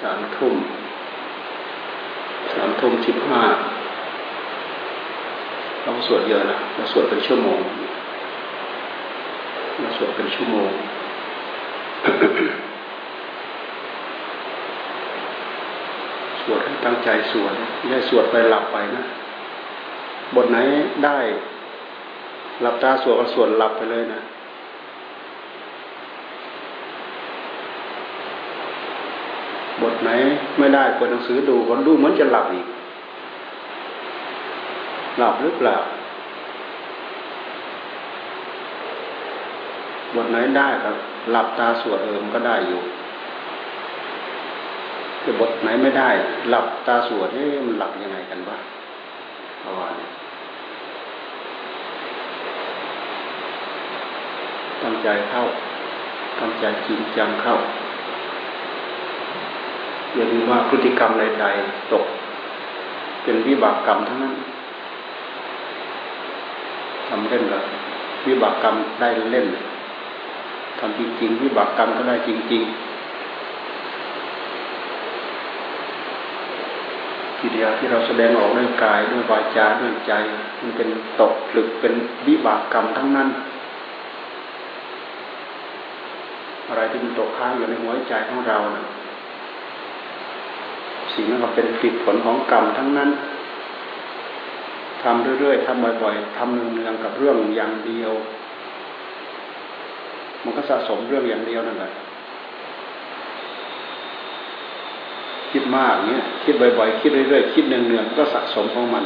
สามทุ่มสามทุ่มสิบห้าเราสวดเยอะนะเราสวดเป็นชั่วโมงเราสวดเป็นชั่วโมง สวดให้ตั้งใจสวดไม่ได้สวดไปหลับไปนะ บทไหนได้ หลับตาสวดก็สวดหลับไปเลยนะ บทไหนไม่ได้เปิดหนังสือดูคนดูเหมือนจะหลับอีก หลับหรือเปล่า บทไหนได้ก็หลับตาสวดเอิมก็ได้อยู่แต่บทไหนไม่ได้ หลับตาสวดเอ๊มันหลับยังไงกันวะประมาณตั้งใจเข้าตั้งใจจริงจังเข้า อย่าลืมว่าพฤติกรรมใดๆตก เป็นวิบากกรรมทั้งนั้นทำเล่นกับวิบากกรรมได้เล่นทำจริงๆวิบากกรรมก็ได้จริงๆทีเดียวที่เราแสดงออกด้วยกายด้วยวาจาด้วยใจ มันเป็นตกหรือเป็นวิบากกรรมทั้งนั้น อะไรที่มันตกค้างอยู่ในหัวใจของเรานะ สิ่งนั้นก็เป็นผลผลของกรรมทั้งนั้นทำเรื่อยๆทำบ่อยๆทำเนืองๆกับเรื่องอย่างเดียว มันก็สะสมเรื่องอย่างเดียวนั่นแหละคิดมากเนี้ยคิดบ่อยๆ คิดเรื่อยๆ คิดเนืองๆก็สะสมของมัน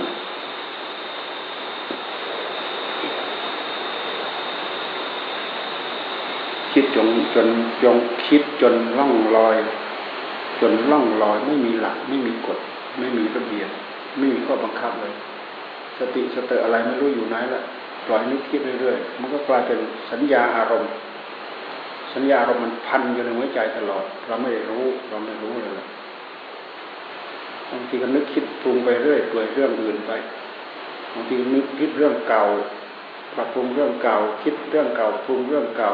คิดจนจนจงคิดจนล่องลอย จนล่องลอยไม่มีหลัก ไม่มีกฎ ไม่มีระเบียบไม่มีข้อบังคับเลย สติสเตออะไรไม่รู้อยู่ไหนละปล่อยนึกคิดเรื่อยๆมันก็กลายเป็นสัญญาอารมณ์ สัญญาอารมณ์มันพันอยู่ในหัวใจตลอด เราไม่รู้เราไม่รู้เลยบางทีก็นึกคิดปรุงไปเรื่อยเปื่อยเรื่องอื่นไปบางทีนึกคิดเรื่องเก่าปรับปรุงเรื่องเก่า คิดเรื่องเก่าปรุงเรื่องเก่า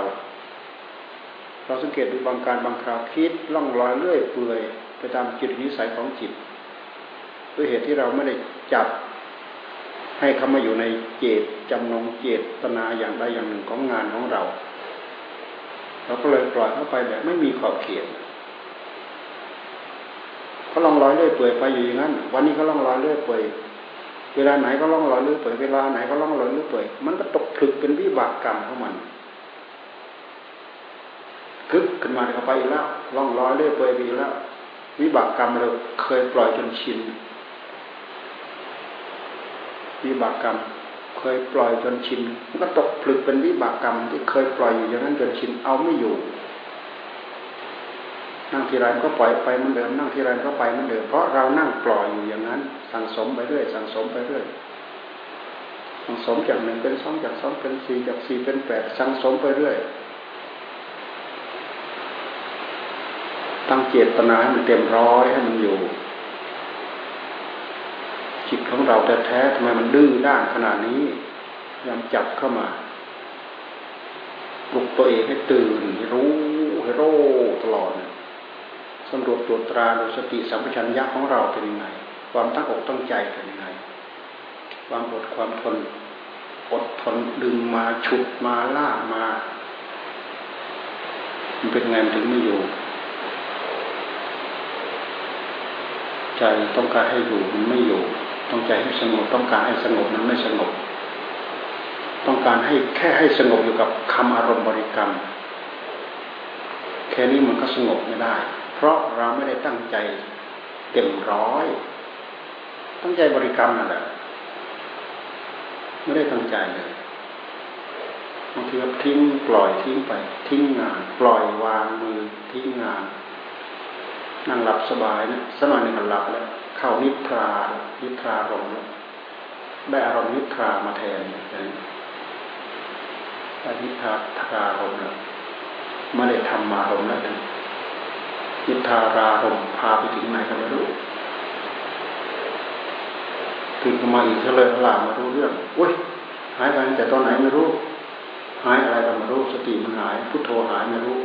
เราสังเกตดูบางการบางคราวคิดล่องลอยเรื่อยเปื่อยไปตามจิตนิสัยของจิต ด้วยเหตุที่เราไม่ได้จับให้เขามาอยู่ในเจตจำนงเจตนาอย่างใดอย่างหนึ่งของงานของเราเราก็เลยปล่อยเข้าไปแบบไม่มีขอบเขตเขาล่องลอยเรื่อยเปื่อยไปอยู่อย่างนั้น วันนี้เขาล่องลอยเรื่อยเปื่อยเวลาไหนก็ล่องลอยเรื่อยเปื่อยเวลาไหนก็ล่องลอยเรื่อยเปื่อยมันก็ตกผลึกเป็นวิบากกรรมของมัน คึกขึ้นมาเข้าไปแล้วล่องลอยเรื่อยเปื่อยไปแล้ว วิบากกรรมเราเคยปล่อยจนชินวิบากกรรม เคยปล่อยจนชินมันก็ตกผลึกเป็นวิบากกรรม ที่เคยปล่อยอยู่อย่างนั้นจนชินเอาไม่อยู่ นั่งทีไรก็ปล่อยไปเหมือนเดิมนั่งทีไรก็ไปเหมือนเดิมเพราะเรานั่งปล่อยอยู่อย่างนั้น สั่งสมไปเรื่อยสั่งสมไปเรื่อยสั่งสมจากหนึ่งเป็นสองจากสองเป็นสี่จากสี่เป็นแปดสั่งสมไปเรื่อยตั้ง เจตนาให้มันเต็มร้อยให้มันอยู่ จิตของเราแท้ๆทำไมมันดื้อด้านขนาดนี้ยามจับเข้ามาปลุกตัวเองให้ตื่นให้รู้ให้โรตลอดสำรวจตัวตราดูสติสัมปชัญญะของเราเป็นยังไง ความตั้งอกตั้งใจเป็นยังไง ความอดความทนอดทนดึงมาฉุดมาลากมา มันเป็นไงมันถึงไม่อยู่ ใจต้องการให้อยู่มันไม่อยู่ ต้องใจให้สงบต้องการให้สงบมันไม่สงบ ต้องการให้แค่ให้สงบอยู่กับคำอารมณ์บริกรรม แค่นี้มันก็สงบไม่ได้ เพราะเราไม่ได้ตั้งใจเต็มร้อย ตั้งใจบริกรรมนั่นแหละไม่ได้ตั้งใจเลยบางทีก็ทิ้งปล่อยทิ้งไป ทิ้งงาน ปล่อยวางมือทิ้งงาน นั่งหลับสบายนะสมัยหนึ่งหลับแล้ว เข้านิทรานิทราลมแล้วได้อารมณ์นิทรามาแทนได้นิทราทรารมแล้วไม่ได้ทำมารมแล้วนิทารารมพาไปถึงไหนก็ไม่รู้ตื่นมาอีกเลยหลามารู้เรื่องอุ้ยหายไปแต่ตอนไหนไม่รู้ หายอะไรก็ไม่รู้ สติมันหาย พุทโธหายไม่รู้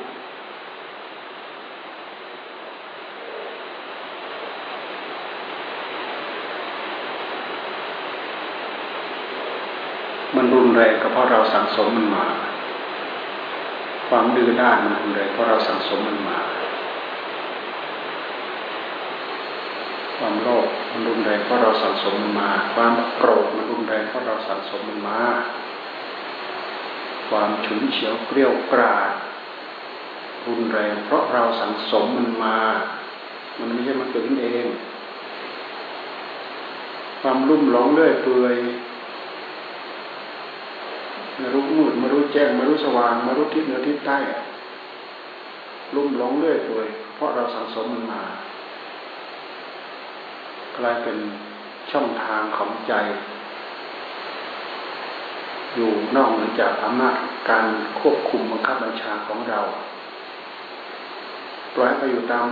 มันรุนแรงก็เพราะเราสั่งสมมันมา ความดื้อด้านมันรุนแรงเพราะเราสั่งสมมันมา ความโลภมันรุนแรงเพราะเราสั่งสมมันมา ความโกรธมันรุนแรงเพราะเราสั่งสมมันมา ความฉุนเฉียวเกรี้ยวกราดรุนแรงเพราะเราสั่งสมมันมา มันไม่ใช่มาเกิดขึ้นเอง ความรุ่มหลงเรื่อยเปื่อย ไม่รู้มืดไม่รู้แจ้งไม่รู้สว่างไม่รู้ทิศเหนือทิศใต้รุ่มหลงเรื่อยเปื่อยเพราะเราสังสมมันมากลายเป็นช่องทางของใจ อยู่นอกเหนือจากอำนาจการควบคุมบังคับบัญชาของเรา ปล่อยไปอยู่ตาม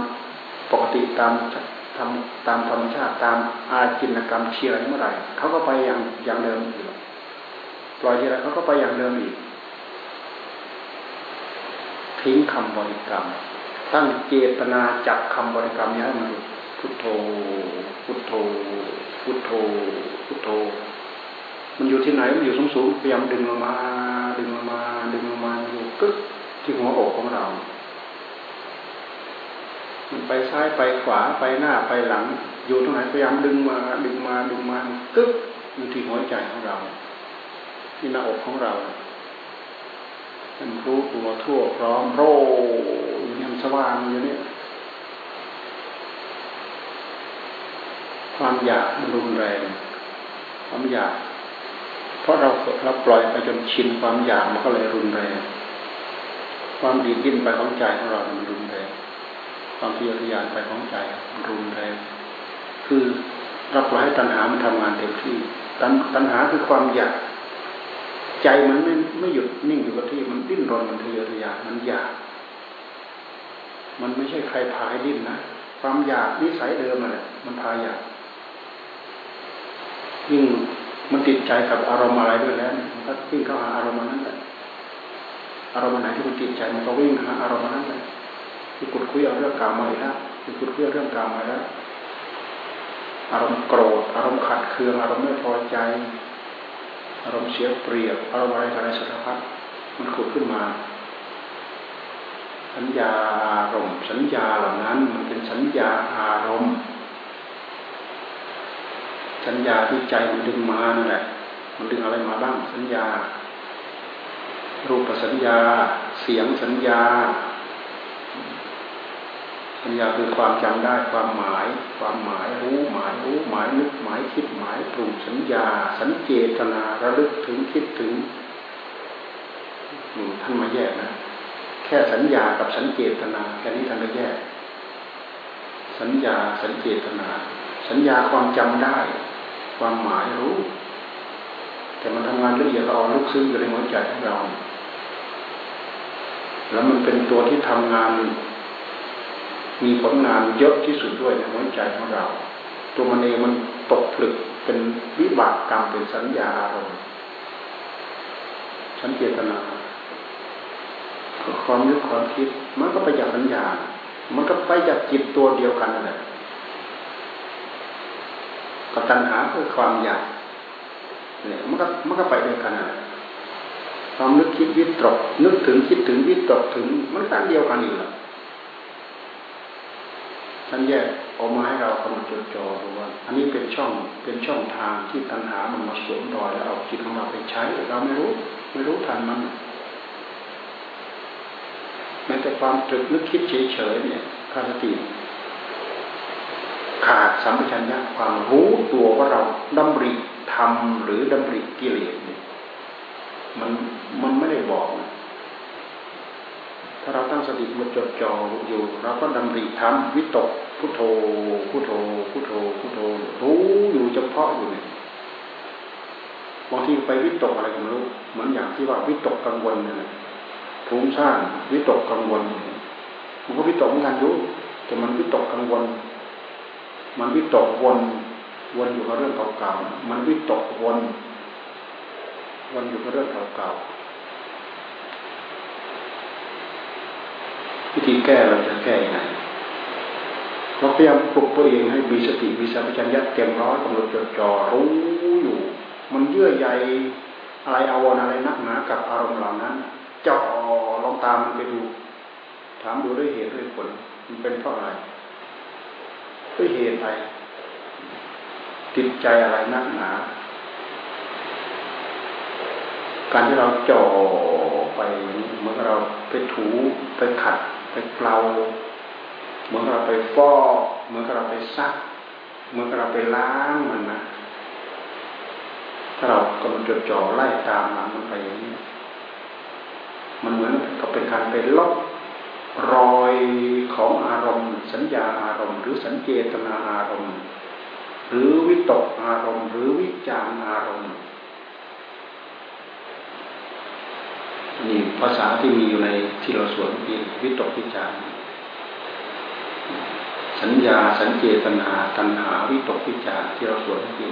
ปกติตามทำตามธรรมชาติตามอาจินกรรมเชียร์เมื่อไหร่เขาก็ไปอย่างอย่างเดิมอยู่ ปล่อยทีไรเขาก็ไปอย่างเดิมอีก ทิ้งคำบริกรรม ตั้งเจตนาจับคำบริกรรมนี้ให้มันพุทโธ พุทโธ พุทโธ พุทโธ มันอยู่ที่ไหน มันอยู่สูงสูงพยายามดึงลงมา ดึงลงมา ดึงลงมาอยู่กึ๊กที่หัวอกของเรา มันไปซ้ายไปขวาไปหน้าไปหลัง อยู่ตรงไหนพยายามดึงมา ดึงมา ดึงมากึ๊บอยู่ที่หัวใจของเรา ที่หน้าอกของเราเป็นรู้ตัวทั่วพร้อมโรอยู่เนี่ยสว่างอยู่เนี่ยความอยากมันรุนแรง ความอยาก เพราะเราเราปล่อยไปจนชินความอยากมันก็เลยรุนแรง ความดีดิ้นไปของใจของเรา มันรุนแรง ความทะเยอทะยานไปของใจรุนแรง คือเราปล่อยให้ตัณหามันทำงานเต็มที่ตัณตัณหาคือความอยาก ใจมันไม่ไม่หยุดนิ่งอยู่กับที่มันดิ้นรนมันทะเยอทะยานมันอยาก มันไม่ใช่ใครพายดิ้นนะความอยากนิสัยเดิมนั่นแหละมันพาอยากยิ่งมันติดใจกับอารมณ์อะไรด้วยแล้วมันก็วิ่งเข้าหาอารมณ์นั้นแหละอารมณ์ไหนที่มันติดใจมันก็วิ่งหาอารมณ์นั้นแหละที่ขุดคุยเอาเรื่องกามมาแล้วที่ขุดคุยเรื่องกามมาแล้วอารมณ์โกรธอารมณ์ขัดเคืองอารมณ์ไม่พอใจ อารมณ์เสียเปรียบอารมณ์อะไรอะไรสารพัดมันขุดขึ้นมา สัญญาอารมณ์ สัญญาเหล่านั้น มันเป็นสัญญาอารมณ์ สัญญาที่ใจมันดึงมานั่นแหละ มันดึงอะไรมาบ้าง สัญญา รูปสัญญา เสียงสัญญา ปัญญาคือความจำได้ความหมาย ความหมายรู้หมายรู้หมายนึกหมายคิดหมายปรุงสัญญา สัญเจตนาระลึกถึงคิดถึงท่านมาแยกนะ แค่สัญญากับสัญเจตนาแค่นี้ท่านก็แยก สัญญาสัญเจตนา สัญญาความจำได้ ความหมายรู้ แต่มันทำงานละเอียดเราลึกซึ้งอยู่ในหัวใจของเรา แล้วมันเป็นตัวที่ทำงาน มีผลงานเยอะที่สุดด้วยในหัวใจของเรา ตัวมันเองมันตกผลึกเป็นวิบากกรรมเป็นสัญญาอารมณ์ฉันเจตนาความนึกความคิด มันก็ไปจากสัญญา มันก็ไปจากจิตตัวเดียวกันนั่นแหละกับตัณหาคือความอยากเนี่ยมันก็มันก็ไปด้วยกันนะความนึกคิดวิตรกนึกถึงคิดถึงวิตรกถึงมันกันเดียวกันอยู่แล้ว ท่านแยกออกมาให้เรากำหนดจดจ่อดูว่าอันนี้เป็นช่องเป็นช่องทางที่ตัณหามันมาสวมรอยแล้วเอาจิตของเราไปใช้เราไม่รู้ ไม่รู้ทันมันแม้แต่ความตรึกนึกคิดเฉยๆเนี่ยพระสติขาดสัมปชัญญะความรู้ตัวว่าเราดำริทำหรือดำริกิเลสเนี่ยมันมันไม่ได้บอกนะ ถ้าเราตั้งสติมาจดจ่ออยู่เราก็ดำริทำวิตกพุทโธพุทโธพุทโธพุทโธรู้อยู่เฉพาะอยู่เนี่ยบางทีไปวิตกอะไรก็ไม่รู้เหมือนอย่างที่ว่าวิตกกังวลเนี่ยทุ้งซ่านวิตกกังวลมันก็วิตกเหมือนกันอยู่แต่มันวิตกกังวล มันวิตกวนวนอยู่กับเรื่องเก่าๆมันวิตกวนวนอยู่กับเรื่องเก่าๆ วิธีแก้เราจะแก้ยังไงเราพยายามปลุกตัวเองให้มีสติมีสัมปชัญญะเต็มร้อยกำหนดจดจ่อรู้อยู่ มันเยื่อใยอะไรอาวรอะไรนักหนากับอารมณ์เหล่านั้นเจาะลองตามมันไปดู ถามดูด้วยเหตุด้วยผล มันเป็นเพราะอะไรด้วยเหตุอะไรติดใจอะไรนักหนา การที่เราจ่อไปเมื่อเราไปถูไปขัด ไปเกลาเหมือนเราไปฟอกเหมือนเราไปซักเหมือนเราไปล้างมันนะถ้าเรากำลังจดจ่อไล่ตามมันไปอย่างนี้มันเหมือนกับเป็นการไปลบรอยของอารมณ์ สัญญาอารมณ์ หรือสัญเจตนาอารมณ์ หรือวิตกอารมณ์ หรือวิจารอารมณ์ นี่ภาษาที่มีอยู่ในที่เราสวดเมื่อกี้วิตกวิจารสัญญาสัญเจตนาตัณหาวิตกวิจารที่เราสวดเมื่อกี้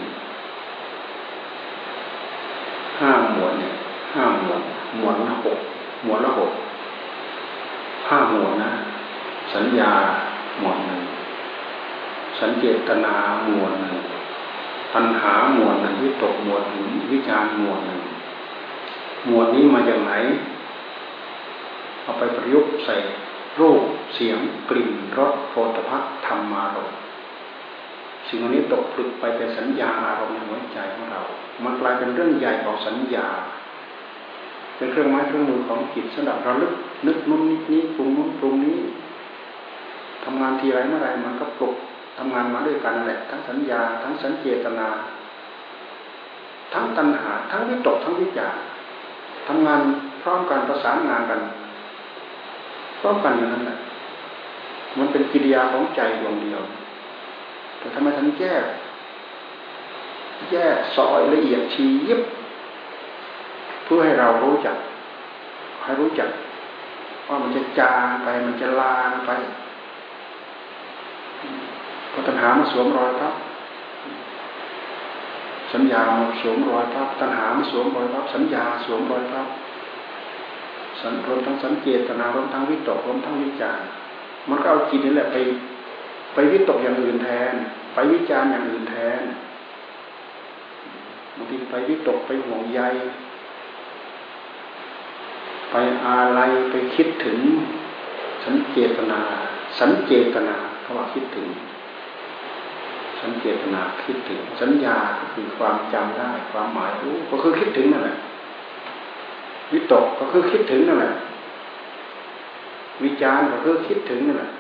ห้าหมวดเนี่ยห้าหมวดหมวดละหกหมวดละหกห้าหมวดนะ สัญญาหมวดหนึ่งสัญเจตนาหมวดหนึ่งปัญหาหมวดหนึ่งวิตกหมวดหนึ่งวิจารหมวดหนึ่ง หมวดนี้มาจากไหน เอาไปประยุกต์ใส่รูปเสียงกลิ่นรสโผฏฐัพธรรมารมสิ่งนี้ตกผลึกไปเป็นสัญญาอารมณ์ในหัวใจของเรา มันกลายเป็นเรื่องใหญ่ของสัญญา เป็นเครื่องไม้เครื่องมือของจิตสำหรับระลึกนึกนู้นนิดนี้ปรุงนู้นปรุงนี้ทำงานทีไรเมื่อไรมันก็ปลุกทำงานมาด้วยกันแหละ ทั้งสัญญา ทั้งสัญเจตนา ทั้งตัณหา ทั้งวิตกทั้งวิจาร ทำงานพร้อมกันประสานงานกันพร้อมกันอย่างนั้นแหละมันเป็นกิริยาของใจดวงเดียว แต่ทำไมท่านแยก แยกซอยละเอียดชียิบ เพื่อให้เรารู้จัก ให้รู้จัก ว่ามันจะจางไปมันจะลางไปพอตัณหามาสวมรอยครับ สัญญามาสวมรอยครับตัณหามาสวมรอยครับสัญญาสวมรอยครับสันรวมทั้งสังเกตนารวมทั้งวิตกรวมทั้งวิจารมันก็เอาจิตนี่แหละไป ไปวิตกอย่างอื่นแทน ไปวิจารอย่างอื่นแทนบางทีไปวิตกไปห่วงใยไปอะไรไปคิดถึง สังเจตนา สัญเจตนาเขาว่าคิดถึง สัญเจตนาคิดถึง สัญญาก็คือความจำได้ ความหมายรู้ก็คือคิดถึงนั่นแหละวิตกก็คือคิดถึงนั่นแหละวิจารก็คือคิดถึงนั่นแหละ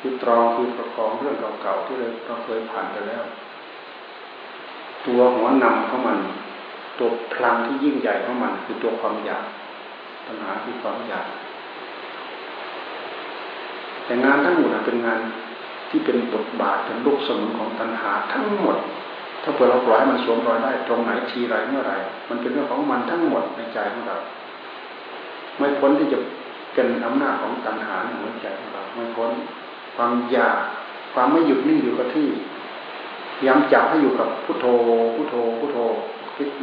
คือตรองคือประกองเรื่องเก่าๆที่เราเคยผ่านไปแล้ว ตัวหัวนำของมัน ตัวพลังที่ยิ่งใหญ่ของมัน คือตัวความอยากปัญหาคือความอยากแต่งานทั้งหมดเป็นงาน ที่เป็นบทบาทเป็นลูกสมุนของตัณหาทั้งหมด ถ้าเผื่อเราปล่อยมันสวมรอยได้ตรงไหนทีไรเมื่อไรมันเป็นเรื่องของมันทั้งหมดในใจของเรา ไม่พ้นที่จะเป็นอำนาจของตัณหาในหัวใจของเราไม่พ้นความอยากความไม่หยุดนิ่งอยู่กับที่พยายามจับให้อยู่กับพุทโธพุทโธพุทโธ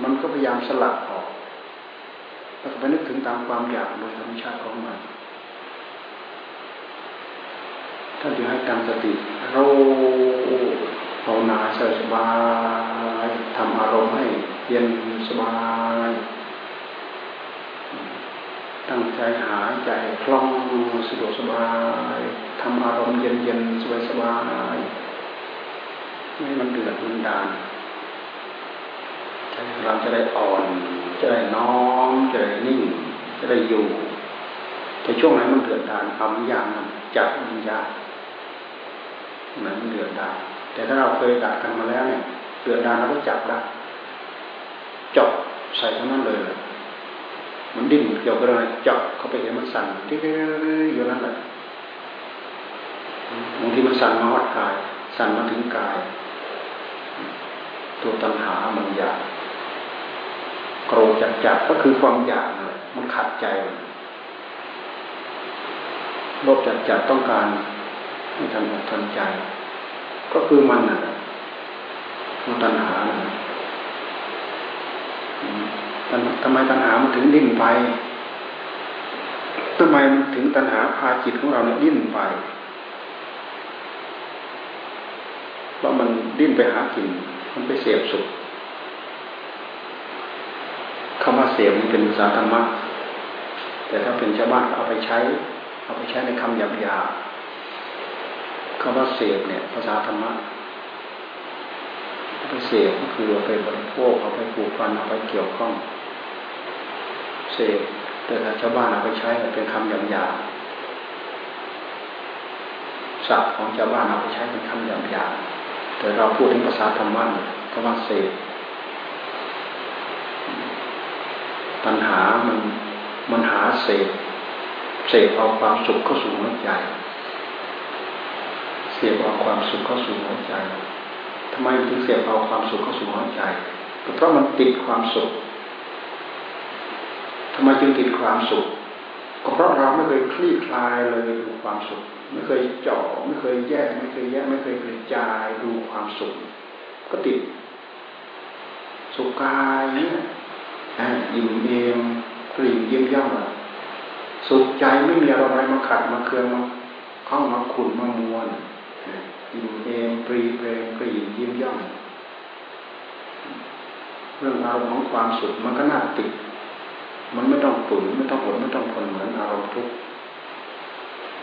มันก็พยายามสลัดออกแล้วก็ไปนึกถึงตามความอยากโดยธรรมชาติของมัน ท่านจึงให้การสติเราภาวนาสบายทำอารมณ์ให้เย็นสบายตั้งใจหายใจคล่องสะดวกสบายทำอารมณ์เย็นเย็นสบายสบายไม่มันเดือดมันดานใจเราจะได้อ่อน จะได้น้อมจะได้นิ่ง จะได้อยู่แต่ช่วงไหนมันเดือดดานทำยากมันจับมันยาก หนมันเดือดดาแต่ถ้าเราเคยดัดกันมาแล้วเนี่ยเดือดดาเราก็จับได้จบใส่ทั้งนั้นเลยมันดิ้นเกี่ยวกับอะไรจับเข้าไปเห็นมันสั่นที่อยู่นั่นแหละบางทีมันสั่นมาวัดกาย สั่นมาถึงกาย ตัวตัณหามันอยากโกรธจัดจับก็คือความอยากนั่นแหละมันขัดใจโลภจัดจับต้องการ ให้ทำทันใจ ก็คือมันน่ะมันตัณหาทำไมตัณหามันถึงดิ้นไปทำไมมันถึงตัณหาพาจิตของเราเนี่ยดิ้นไปเพราะมันดิ้นไปหากิน มันไปเสพสุขคำว่าเสพมันเป็นภาษาธรรมะแต่ถ้าเป็นชาวบ้านเอาไปใช้ เอาไปใช้ในคำหยาบหยาคำว่าเสพเนี่ย ภาษาธรรมะเอาไปเสพก็คือเอาไปบริโภคเอาไปปลูกฟันเอาไปเกี่ยวข้อง เสพแต่ถ้าชาวบ้านเอาไปใช้เป็นคำหยาบหยาศัพท์ของชาวบ้านเอาไปใช้เป็นคำหยาบหยาแต่เราพูดถึงภาษาธรรมะคำว่าเสพปัญหามันมันหาเสพเสพเอาความสุขเข้าสู่หัวใจ เสพเอาความสุขเข้าสู่หัวใจทำไมถึงเสพเอาความสุขเข้าสู่หัวใจก็เพราะมันติดความสุขทำไมจึงติดความสุขก็เพราะเราไม่เคยคลี่คลายเลยดูความสุข ไม่เคยเจาะไม่เคยแยก ไม่เคยแยก ไม่เคยกระจายดูความสุข ก็ติด สุขกายเนี่ยอิ่เอมกลิ่นเยี่ยมย่องสุขใจไม่มีอะไรมาขัดมาเคืองมาข้องมาขุนมามวน อิ่มเอมปรีเพลงกลิ่นยี่ยมย่องเรื่องอารมณ์ของความสุขมันก็น่าติด มันไม่ต้องตุนไม่ต้องอดไม่ต้องทนเหมือนอารมณ์ทุกข์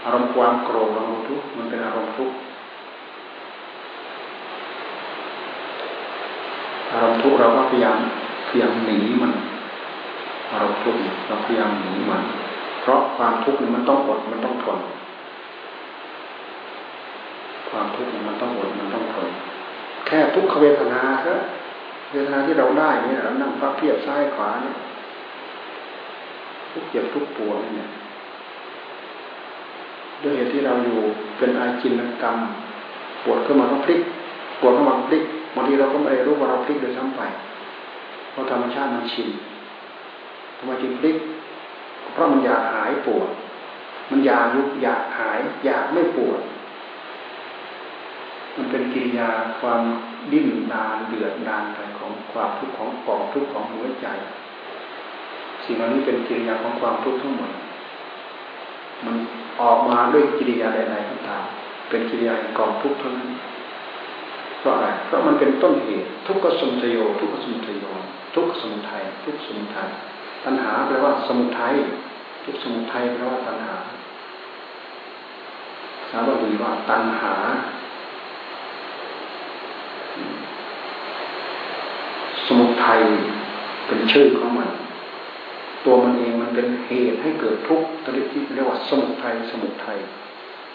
อารมณ์ความโกรธอารมณ์ทุกข์มันเป็นอารมณ์ทุกข์อารมณ์ทุกข์เราก็พยายามพยายามหนีมันอารมณ์ทุกข์เราพยายามหนีมัน เพราะความทุกข์นี่มันต้องอดมันต้องทน ความทุกข์มันต้องอดมันต้องทนแค่ทุกขเวทนาแค่เวทนาที่เราได้เนี่ยเรานั่งพักเพียบซ้ายขวาเนี่ยทุกเจ็บทุกปวดเนี่ยด้วยเหตุที่เราอยู่เป็นอาจินกรรมปวดขึ้นมาก็พลิกปวดเข้ามาพลิกบางทีเราก็ไม่รู้ว่าเราพลิกโดยซ้ำไปเพราะธรรมชาติมันชินทำไมจึงพลิก เพราะมันอยากหายปวด มันอยากยุบอยากหาย อยากไม่ปวด มันเป็นกิริยาความดิ้นดานเดือดดานไปของความทุกข์ของปอกทุกข์ของหัวใจ สิ่งเหล่านี้เป็นกิริยาของความทุกข์ทั้งหมด มันออกมาด้วยกิริยาใดๆก็ตามเป็นกิริยากองทุกข์เท่านั้นเพราะอะไรเพราะมันเป็นต้นเหตุทุกขสมุทโยทุกขสมุทโยทุกขสมุทัยทุกสมุทัยตัณหาแปลว่าสมุทัยทุกสมุทัยแปลว่าตัณหาสาวบดีว่าตัณหา สมุทัยเป็นชื่อของมัน ตัวมันเองมันเป็นเหตุให้เกิดทุกข์ตัวที่เรียกว่าสมุทัยสมุทัย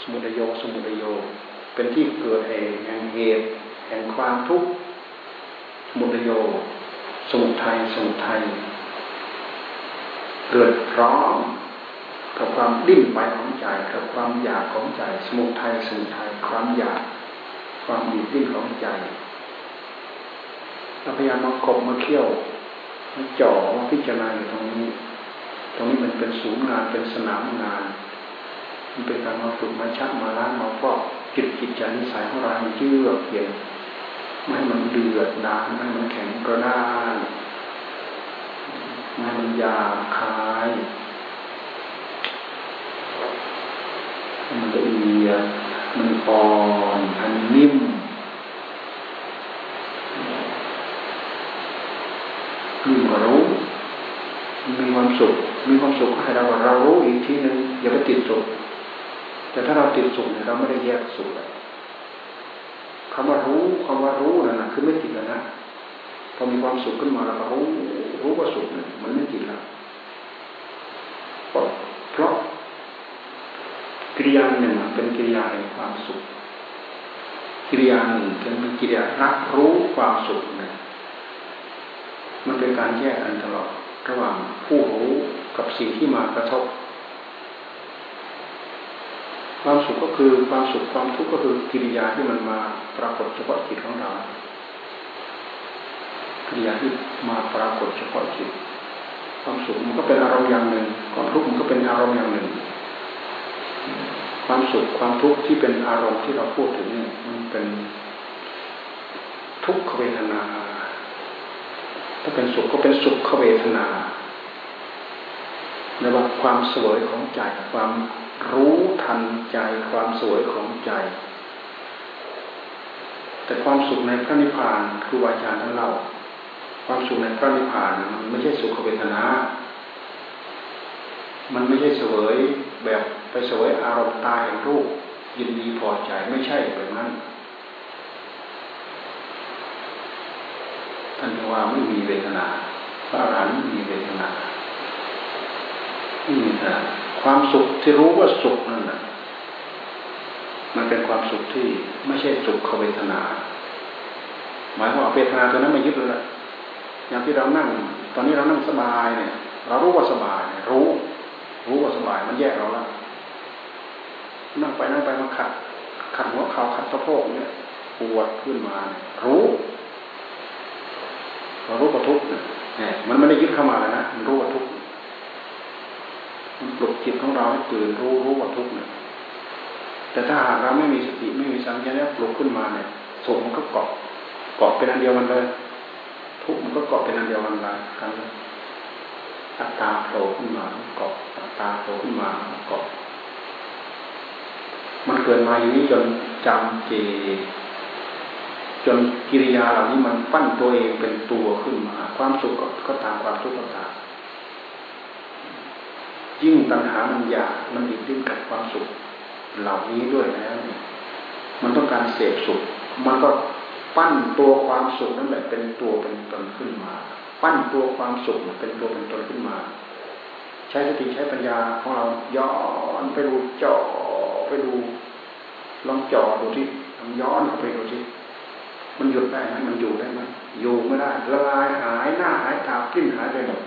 สมุทโยสมุทโย เป็นที่เกิดแห่งเหตุแห่งความทุกข์สมุทโย สมุทัยสมุทัยเกิดพร้อมกับความดิ้นไปของใจกับความอยากของใจ สมุทัยสมุทัยความอยาก ความดีดิ้นของใจ เราพยายามมากบมาเคี่ยวมาจ่อมาพิจารณาอยู่ตรงนี้ ตรงนี้มันเป็นศูนย์งานเป็นสนามงาน มันเป็นการมาฝึกมาชักมาล้างมาฟอกจิตจิตใจนิสัยของเราให้เยือกเย็นไม่ให้มันเดือดดานไม่ให้มันแข็งกระด้างไมันยาคายมันละเอียดมันอ่อนมันนิ่มนิ่มกว่ารู้ มีความ สุข มีความสุขให้เราเรารู้อีกทีหนึ่งอย่าไปติดสุข แต่ถ้าเราติดสุขเนี่ยเราไม่ได้แยกสุขคำว่ารู้คำว่ารู้นั่นนะคือไม่ติดแล้วนะพอมีความสุขขึ้นมาเรารู้รู้ว่าสุขเนี่ยมันไม่ติดแล้วเพราะกิริยาหนึ่งเป็นกิริยาแห่งความสุขกิริยาหนึ่งเป็นกิริยารับรู้ความสุขเนี่ยมันเป็นการแยกกันตลอด ระหว่างผู้รู้กับสิ่งที่มากระทบ ความสุขก็คือความสุขความทุกข์ก็คือกิริยาที่มันมาปรากฏเฉพาะจิตของเรากิริยาที่มาปรากฏเฉพาะจิตความสุขมันก็เป็นอารมณ์อย่างหนึ่งความทุกข์มันก็เป็นอารมณ์อย่างหนึ่ง ความสุขความทุกข์ที่เป็นอารมณ์ที่เราพูดถึงนี่มันเป็นทุกขเวทนา ถ้าเป็นสุขก็เป็นสุขเวทนาในว่าความสวยของใจ ความรู้ทันใจ ความสวยของใจ แต่ความสุขในพระนิพพานคือวาจาท่านเล่าความสุขในพระนิพพานมันไม่ใช่สุขเวทนา มันไม่ใช่เสวยแบบไปเสวยอารมณ์ตายรูปยินดีพอใจไม่ใช่แบบนั้น ท่านว่าไม่มีเวทนาพระอรหันต์ไม่มีเวทนาไม่มีนะความสุขที่รู้ว่าสุขนั่นแหละมันเป็นความสุขที่ไม่ใช่สุขเวทนา หมายความว่าเวทนาตัวนั้นไม่ยึดเลยอย่างที่เรานั่ง ตอนนี้เรานั่งสบายเนี่ย เรารู้ว่าสบายรู้ รู้ว่าสบายมันแยกเราแล้วนั่งไปนั่งไปมาขัดขัดหัวเข่าขัดสะโพกเนี่ยปวดขึ้นมา รู้ เรารู้ว่าทุกข์เนี่ยมันไม่ได้ยึดเข้ามาเลยนะมันรู้ว่าทุกข์มันปลุกจิตของเราให้ตื่นรู้รู้ว่าทุกข์เนี่ยแต่ถ้าหากเราไม่มีสติไม่มีสัมผัสปลุกขึ้นมาเนี่ยสุขมันก็เกาะเกาะเป็นอันเดียวมันเลย ทุกข์มันก็เกาะเป็นอันเดียวกันเลยกันอัตตาโผล่ขึ้นมาเกาะอัตตาโผล่ขึ้นมาเกาะมันเกิดมาอย่างนี้จนจำเจ จนกิริยาเหล่านี้มันปั้นตัวเองเป็นตัวขึ้นมา ความสุขก็ตามความทุกข์ก็ตามยิ่งตัณหามันอยากมันดิ้นดิ้นกับความสุข เหล่านี้ด้วยแล้วมันต้องการเสพสุข มันก็ปั้นตัวความสุขนั่นแหละเป็นตัวเป็นตนขึ้นมา ปั้นตัวความสุขเป็นตัวเป็นตนขึ้นมา ใช้สติใช้ปัญญาของเราย้อนไปดูจ่อไปดูลองจ่อดูที่ลองย้อนไปดูที่ มันหยุดได้ไหมมันอยู่ได้ไหมอยู่ไม่ได้ละลายหายหน้าหายตาปลิ้นหายไปหมด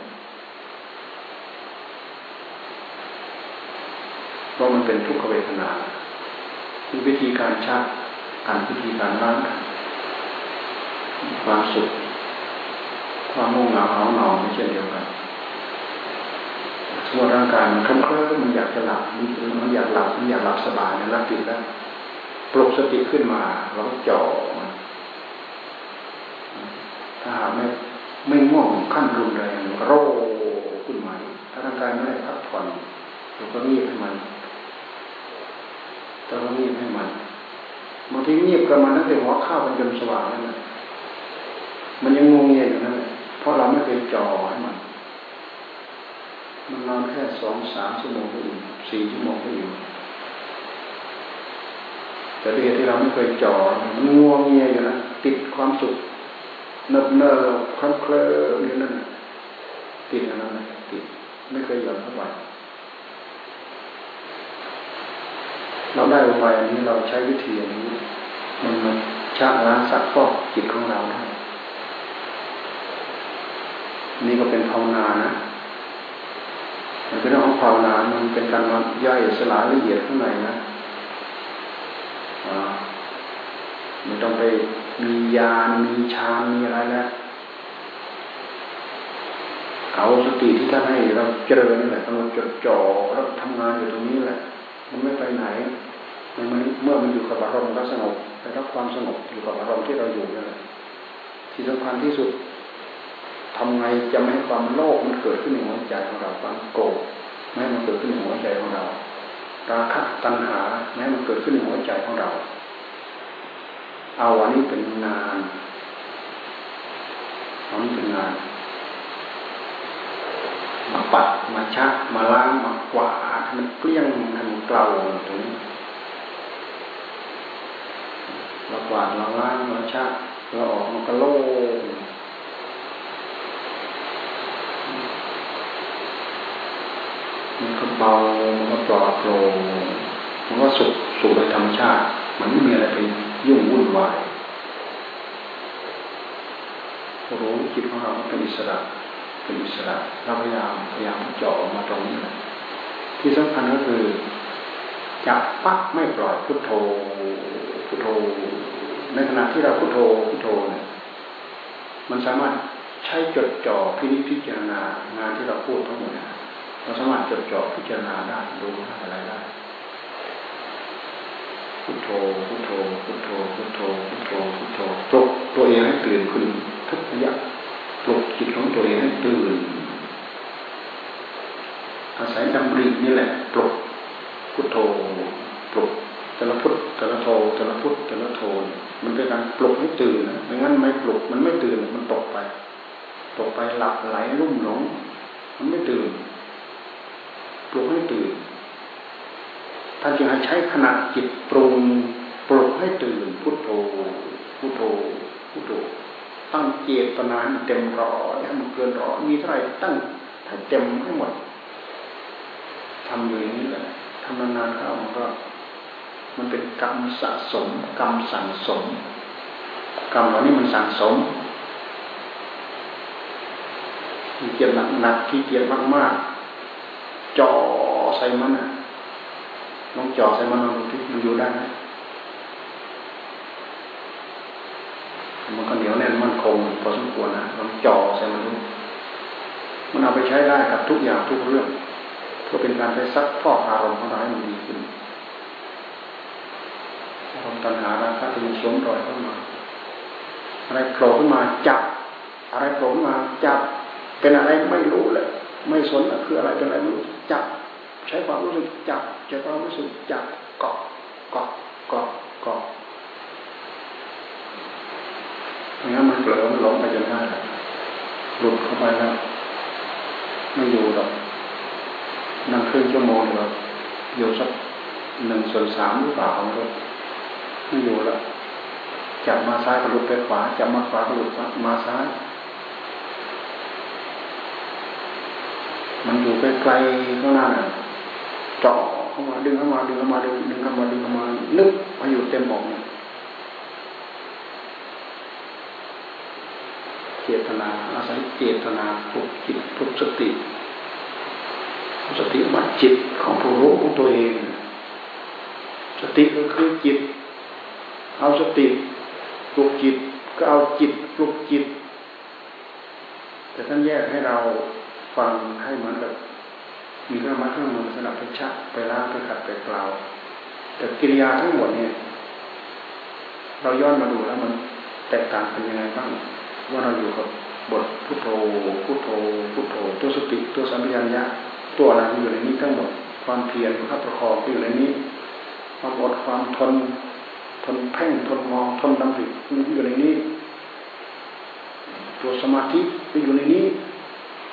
เพราะมันเป็นทุกขเวทนาคือวิธีการชักการวิธีการล้างความสุขความมุ่งเหงาเหงาหนองไม่เช่นเดียวกันสมมติร่างกายมันเคลิ้มมันอยากจะหลับมันอยากหลับมันอยากหลับสบายนะรับติดแล้วปลุกสติขึ้นมาเราก็จ่อมัน ถ้าหากไม่ไม่ง่วงขั้นรุนแรงโรขึ้นมาถ้าร่างกายไม่ได้พักผ่อนเราก็เงียบให้มันเราก็เงียบให้มันบางทีเงียบกับมันตั้งแต่หัวข้าวมันจนสว่างนั่นแหละมันยังงงเงียอยู่นั่นแหละเพราะเราไม่เคยจ่อให้มัน มันนอนแค่สองสามชั่วโมงก็อยู่สี่ชั่วโมงก็อยู่แต่ด้วยที่เราไม่เคยจ่อมันงวงเงียอยู่นะติดความสุข เนิบเนิบคล้ำเคลิ้มอยู่นั่นติดอะไรนะติดไม่เคยหย่อนเท่าไหร่เราได้อุบายอันนี้เราใช้วิธีอันนี้ มันมันชักล้างสักฟอกจิตของเราได้นี่ก็เป็นภาวนานะมันเป็นเรื่องของภาวนา มันเป็นการย่อยสลายละเอียดข้างในนะไม่ต้องไป มียานมีฌานมีอะไรแล้วเอาสติที่ท่านให้เราเจริญนี่แหละกำลังจดจ่อแล้วทำงานอยู่ตรงนี้แหละ มันไม่ไปไหนมันเมื่อมันอยู่กับอารมณ์ก็สงบได้รับความสงบอยู่กับอารมณ์ที่เราอยู่นั่นแหละที่สำคัญที่สุดทำไงจะไม่ให้ความโลภมันเกิดขึ้นในหัวใจของเราความโกรธไม่ให้มันเกิดขึ้นในหัวใจของเราราคะตัณหาแม้มันเกิดขึ้นในหัวใจของเรา เอาอันนี้เป็นงานเอานี้เป็นงาน มาปัด มาชัก มาล้าง มากวาดมันเกลี้ยงมันเกลาตรงนี้เรากวาดเราล้างเราชักเราออกมันก็โล่งมันก็เบา มันก็ปลอดโปร่งมันก็สุขสุขโดยธรรมชาติ มันไม่มีอะไรไป ยุ่งวุ่นวายรู้จิตของเราเป็นอิสระเป็นอิสระเราพยายามพยายามเจาะมาตรงนี้แหละที่สำคัญก็คือจับปั๊บไม่ปล่อยพุทโธพุทโธ ในขณะที่เราพุทโธพุทโธเนี่ยมันสามารถใช้จดจ่อพินิจพิจารณางานที่เราพูดทั้งหมดเราสามารถจดจ่อพิจารณาได้ดูอะไรได้ พุทโธพุทโธพุทโธพุทโธพุทโธพุทโธปลุกตัวเองให้ตื่นขึ้นทุกระยะปลุกจิตของตัวเองให้ตื่นอาศัยดำรินี่แหละปลุกพุทโธปลุกแต่ละพุทแต่ละโธแต่ละพุทแต่ละโธมันเป็นการปลุกให้ตื่นนะไม่งั้นไม่ปลุกมันไม่ตื่นมันตกไป ตกไปหลับไหลลุ่มหลง มันไม่ตื่นปลุกให้ตื่น ท่านจึงให้ใช้ขณะจิตปรุงปลุกให้ตื่นพุทโธพุทโธพุทโธตั้งเจตนาเต็มร้อยให้มันเกินร้อยมีเท่าไรตั้งให้เต็มให้หมดทำอย่างนี้แหละทำนานๆเข้ามันก็ มันเป็นกรรมสะสม กรรมสั่งสม กรรมเหล่านี้มันสั่งสมที่เกียจหนักๆที่เกียจมากๆจ่อใส่มันอะ ลองจ่อใส่มันลองดูที่มันอยู่ได้ไหมมันก็เหนียวแน่นมั่นคงพอสมควรนะลองจ่อใส่มันดูมันเอาไปใช้ได้กับทุกอย่างทุกเรื่องเพื่อเป็นการไปซักฟอกอารมณ์ของเราให้มันดีขึ้นอารมณ์ตัณหาราคะที่มันสวมรอยเข้ามา อะไรโผล่ขึ้นมาจับ อะไรโผล่ขึ้นมาจับเป็นอะไรไม่รู้เลยไม่สนคืออะไรเป็นอะไรไม่รู้จับ ใช้ความรู้สึกจับใช้ความรู้สึกจับเกาะเกาะเกาะเกาะไม่งั้นมันเผลอมันหลงไปจนได้หลุดเข้าไปแล้วไม่อยู่หรอกนั่งครึ่งชั่วโมงเราอยู่สักหนึ่งส่วนสามหรือเปล่าของรถไม่อยู่แล้วจับมาซ้ายก็หลุดไปขวาจับมาขวาก็หลุดมาซ้าย มันอยู่ใกลๆข้างหน้าน่ะเจาะ เข้ามาดึงเข้ามาดึงเข้ามาดึงดึงเข้ามาดึงเข้ามานึกมาอยู่เต็มอกเจตนาอาศัยเจตนาฝึกจิตฝึกสติสติมัดจิตของผู้รู้ของตัวเอง สติก็คือจิต เอาสติปลุกจิตก็เอาจิตปลุกจิต แต่ท่านแยกให้เราฟังให้เหมือนกับ มีเครื่องมือเครื่องมือสำหรับไปชักไปล้างไปขัดไปเปล่าแต่กิริยาทั้งหมดเนี่ย เราย้อนมาดูแล้วมันแตกต่างเป็นยังไงบ้างว่าเราอยู่กับบทพุทโธพุทโธพุทโธตัวสติตัวสัมปชัญญะตัวอะไรอยู่ในนี้ทั้งหมดความเพียรพระประคองอยู่ในนี้ ความอดความทน ทนเพ่งทนมองทนดำริอยู่ในนี้ ตัวสมาธิอยู่ในนี้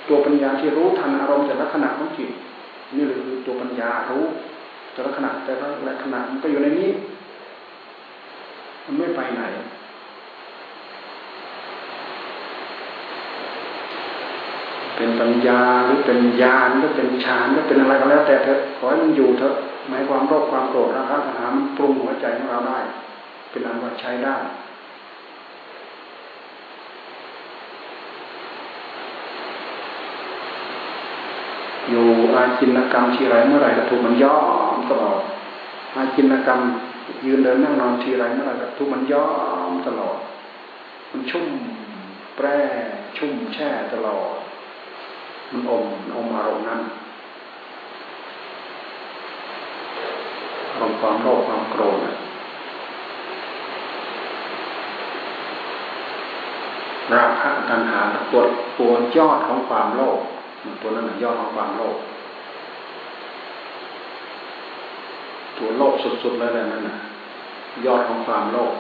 ตัวปัญญาที่รู้ทันอารมณ์แต่ละขณะของจิตนี่คือตัวปัญญารู้แต่ละขณะแต่ละขณะมันก็อยู่ในนี้ มันไม่ไปไหนเป็นปัญญาหรือเป็นญาณหรือเป็นฌานหรือเป็นอะไรก็แล้ว แต่เถอะขอให้มันอยู่เถอะหมายความโรคความโกรธราคะตัณหามันปรุงหัวใจของเราได้ เป็นอันว่าใช้ได้ อาจินกรรมทีไรเมื่อไรก็ถูกมันย้อมตลอดอาจินกรรมยืนเดินนั่งนอนทีไรเมื่อไรก็ถูกมันย้อมตลอด มันชุ่มแปรชุ่มแช่ตลอด มันอมอมอารมณ์นั้นอารมณ์ความโลภความโกรธราคะตัณหาตัวตัวยอดของความโลภตัวนั้นยอดของความโลภ ตัวโลภสุดๆเลยนั่นน่ะยอดของความโลภ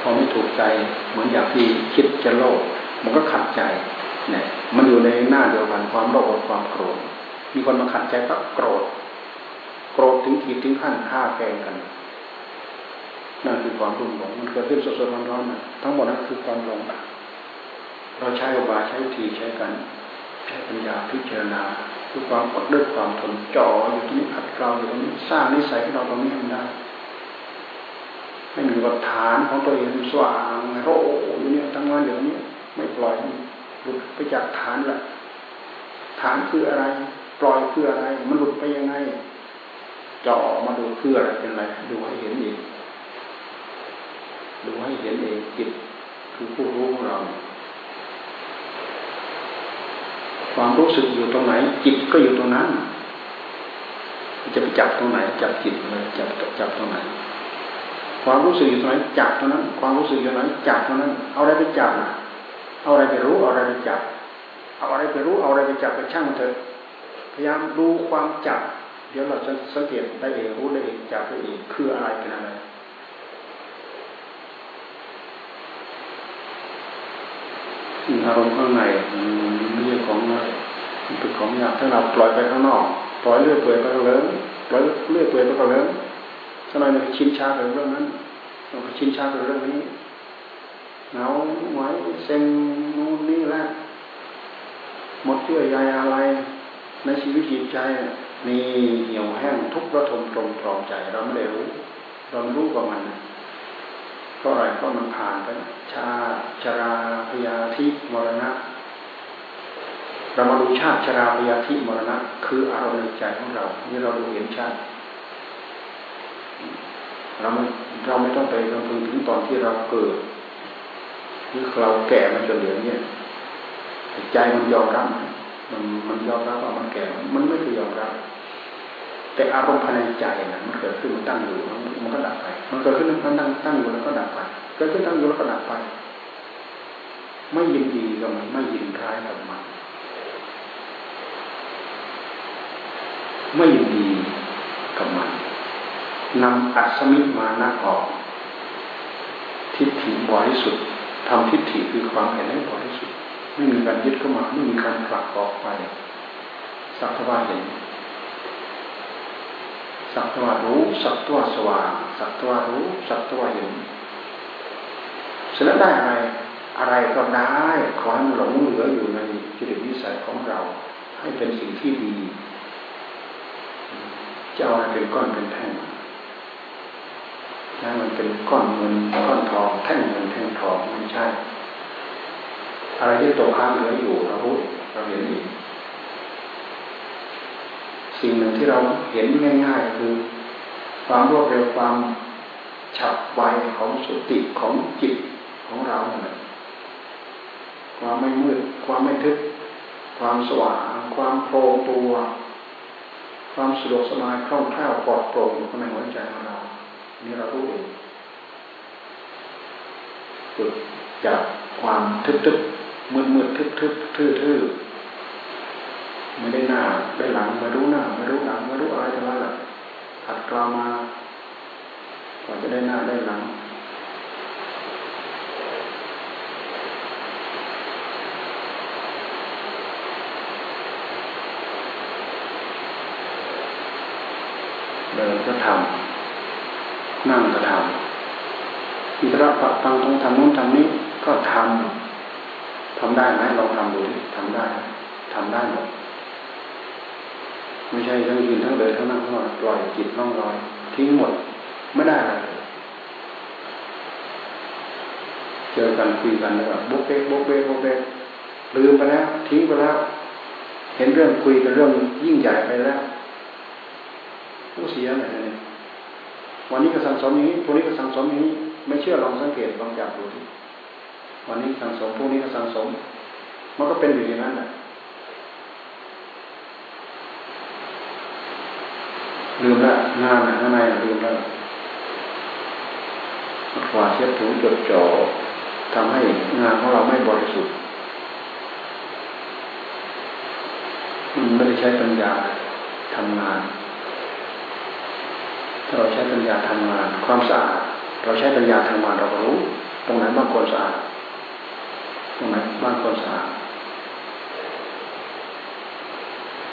พอไม่ถูกใจเหมือนอย่างที่คิดจะโลภมันก็ขัดใจเนี่ยมันอยู่ในหน้าเดียวกันความโลภกับความโกรธ มีคนมาขัดใจก็โกรธ โกรธถึงขีดถึงขั้นฆ่าแกงกันนั่นคือความรุ่มหลงมันเกิดขึ้นสดๆร้อนๆทั้งหมดนั้นคือความหลงเราใช้อบายใช้วิธีใช้กัน ปัญญาพิจารณาคือความอดด้วยความทนจ่ออยู่ตรงนี้ขัดเกลาอยู่ตรงนี้สร้างนิสัยให้เราตรงนี้ทำได้ให้มีวัฏฐานของตัวเองสว่างโรอยู่เนี่ยทั้งวันอย่างนี้ไม่ปล่อยหลุดไปจากฐานแหละฐานคืออะไร ปล่อยคืออะไร มันหลุดไปยังไงจ่อมาดูคืออะไรเป็นอะไรดูให้เห็นเองดูให้เห็นเองจิตคือผู้รู้ของเรา ความรู้สึกอยู่ตรงไหน จิตก็อยู่ตรงนั้น จะไปจับตรงไหน จับจิตเลยจับจับตรงไหน ความรู้สึกอยู่ตรงไหนจับตรงนั้น ความรู้สึกอยู่ตรงไหนจับตรงนั้น เอาอะไรไปจับนะเอาอะไรไปรู้ เอาอะไรไปจับ เอาอะไรไปรู้ เอาอะไรไปจับไปช่างเถอะ พยายามดูความจับ เดี๋ยวเราจะสังเกตได้เองรู้ได้เองจับได้เองคืออะไรเป็นอะไร อารมณ์ข้างในมันไม่ใช่ของง่ายมันเป็นของยากถ้าเราปล่อยไปข้างนอกปล่อยเลื่อยเปื่อยไปก็เลิกปล่อยเลื่อยเปื่อยไปก็เลิกสักหน่อยเราชินชากับเรื่องนั้นเราก็ชินชากับเรื่องนี้เหงาไว้เซ็งนู่นนี่แหละหมดเยื่อใยอะไร ในชีวิตจิตใจมีเหี่ยวแห้งทุกข์ระทมตรงตรอมใจเราไม่ได้รู้เราไม่รู้กับมัน เพราะอะไรเพราะมันผ่านไปชาชราพยาธิมรณะเรามาดูชาติชราพยาธิมรณะ คืออารมณ์ในใจของเรา นี่เราดูเห็นชัดเราไม่เราไม่ต้องไปรำพึงถึงตอนที่เราเกิดหรือเราแก่มาจนเหลือเนี่ยใจมันยอมรับมันมันยอมรับว่ามันแก่ มันไม่เคยยอมรับ แต่อารมณ์ภายในใจนะมันเกิดขึ้นมันตั้งอยู่มันก็ดับไป มันเกิดขึ้นมันตั้งตั้งอยู่แล้วก็ดับไปเกิดขึ้นตั้งอยู่แล้วก็ดับไป ไม่ยินดีกับมันไม่ยินร้ายกับมันไม่ยินดีกับมันนำอัศมิมานะออก ทิฏฐิบริสุทธิ์ทำทิฏฐิคือความเห็นให้บริสุทธิ์ไม่มีการยึดเข้ามาไม่มีการผลักออกไปสักทว่าเห็น สักทว่ารู้สักทว่าสว่างสักทว่ารู้สักทว่าเห็นเสร็จแล้วได้อะไรอะไรก็ได้ขอให้มันหลงเหลืออยู่ในจิตวิสัยของเรา ให้เป็นสิ่งที่ดีจะเอาอะไรเป็นก้อนเป็นแท่งนะมันเป็นก้อนเงินก้อนทองแท่งเงินแท่งทองไม่ใช่ อะไรที่ตกค้างเหลืออยู่เรารู้เราเห็นอีก สิ่งหนึ่งที่เราเห็นง่ายๆคือ ความรวดเร็วความฉับไวของสติของจิตของเราเนี่ยความไม่มืด ความไม่ทึบความสว่าง ความโปร่งตัว ความสะดวกสบายคล่องแคล่วปลอดโปร่งอยู่ในหัวใจของเรา นี่เรารู้เองฝึกจากความทึบทึบมืดมืดทึบทึบทื่อทื่อ ไม่ได้หน้าได้หลังไม่รู้หน้าไม่รู้หลังไม่รู้อะไรทั้งนั้นแหละขัดกลามาก่อนจะได้หน้าได้หลังเดินก็ทำนั่งก็ทำอิสระปะปังต้องทำนู้นทำนี้ก็ทำทำได้ไหมลองทำดูทำได้ทำได้หมด ไม่ใช่ทั้งยืนทั้งเดินทั้งนั่งทั้งนอนปล่อยจิตล่องลอย ทิ้งหมดไม่ได้อะไรเจอกันคุยกันแล้วก็บุกเบกบุกเบกบุกเบกลืมไปแล้ว ทิ้งไปแล้ว เห็นเรื่องคุยกันเรื่องยิ่งใหญ่ไปแล้วผู้เสียอะไรเนี่ยวันนี้ก็สังสมอย่างนี้พรุ่งนี้ก็สังสมอย่างนี้ ไม่เชื่อลองสังเกตลองจับดูทีวันนี้สังสมพรุ่งนี้ก็สังสม มันก็เป็นอยู่อย่างนั้นแหละ ลืมล้วงานข้างในลืมล้วขวาเช็ดถูจดจ่อทำให้งานของเราไม่บริสุทธิ์มันไม่ได้ใช้ปัญญาทำงาน ถ้าเราใช้ปัญญาทำงาน ความสะอาดเราใช้ปัญญาทำงานเราก็รู้ ตรงไหนบ้างควรสะอาดตรงไหนบ้างควรสะอาด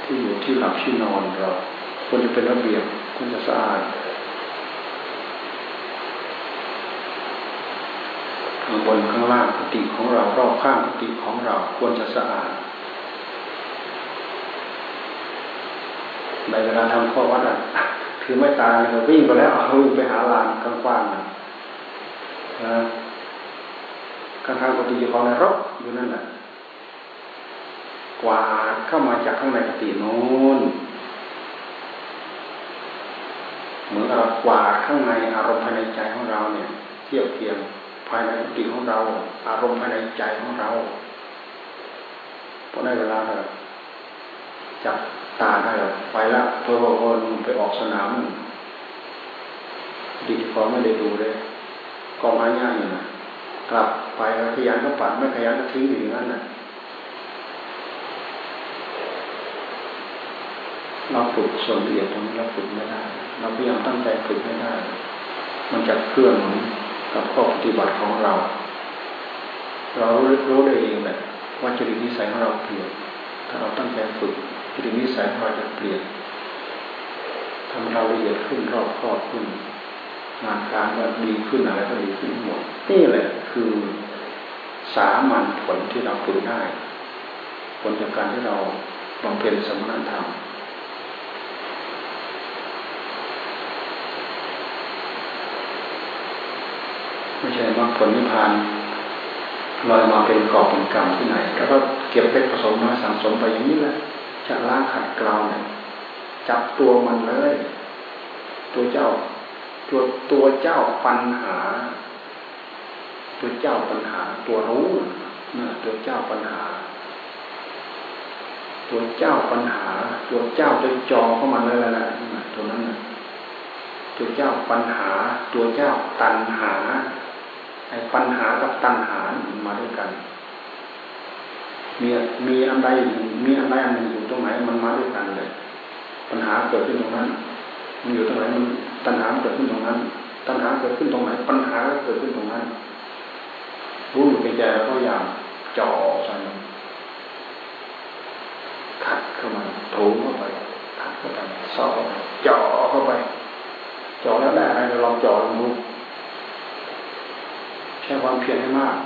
ที่อยู่ที่หลับที่นอนเรา ควรจะเป็นระเบียบควรจะสะอาดข้างบนข้างล่างปฏิของเรารอบข้างปฏิของเราควรจะสะอาดในเวลาทำข้อวัดอะคือไม่ตายเราวิ่งไปแล้ววิ่งไปหาลานกว้างๆนะข้างๆปฏิของในรถอยู่นั่นแหละกวาดเข้ามาจากข้างในปฏิโน้น เหมือนเรากวาดข้างในอารมณ์ภายในใจของเราเนี่ย เทียบเทียมภายในปฏิของเรา อารมณ์ภายในใจของเราพอได้เวลาแล้วจับตาได้แล้วไปละตัวคนไปออกสนามดีพอไม่ได้ดูเลยกองอาญาอยู่นะกลับไปแล้วขยันก็ปัดไม่ขยันก็ทิ้งอยู่อย่างนั้นนะ เราฝึกส่วนละเอียดตรงนี้เราฝึกไม่ได้ เราพยายามตั้งใจฝึกไม่ได้ มันจะเคลื่อนกับข้อปฏิบัติของเรา เรารู้รู้ได้เองแหละว่าจริตนิสัยของเราเปลี่ยน ถ้าเราตั้งใจฝึกจริตนิสัยของเราจะเปลี่ยนทำเราละเอียดขึ้นรอบครอบขึ้นงานการก็ดีขึ้นอะไรก็ดีขึ้นหมดนี่แหละคือสามัญผลที่เราฝึกได้ ผลจากการที่เราบำเพ็ญสมณธรรม ไม่ใช่ว่าผลนิพพานลอยมาเป็นกอบเป็นกรรมที่ไหนแล้วก็เก็บเล็กผสมน้อยสังสมไปอย่างนี้แหละจะล้างขัดเกลาเนี่ยจับตัวมันเลย ตัวเจ้า ตัวตัวเจ้าปัญหา ตัวเจ้าปัญหา ตัวรู้นะตัวเจ้าปัญหา ตัวเจ้าปัญหา ตัวเจ้าตัวจอเข้ามาเลยแหละตัวนั้นนะตัวเจ้าปัญหา ตัวเจ้าตัณหา ปัญหากับตัณหามาด้วยกัน มีมีอันใดมีอันใดอันหนึ่งอยู่ตรงไหนมันมาด้วยกันเลย ปัญหาเกิดขึ้นตรงนั้น มันอยู่ตรงไหนมันตัณหาเกิดขึ้นตรงนั้น ตัณหาเกิดขึ้นตรงไหน ปัญหาก็เกิดขึ้นตรงนั้น รู้อยู่ในใจแล้วก็อย่างจ่อใส่มันขัดเข้ามาถูเข้าไปขัดเข้าไปสอบจ่อเข้าไปจ่อแล้วได้อะไรเราลองจ่อลองดู ใช้ความเพียรให้มาก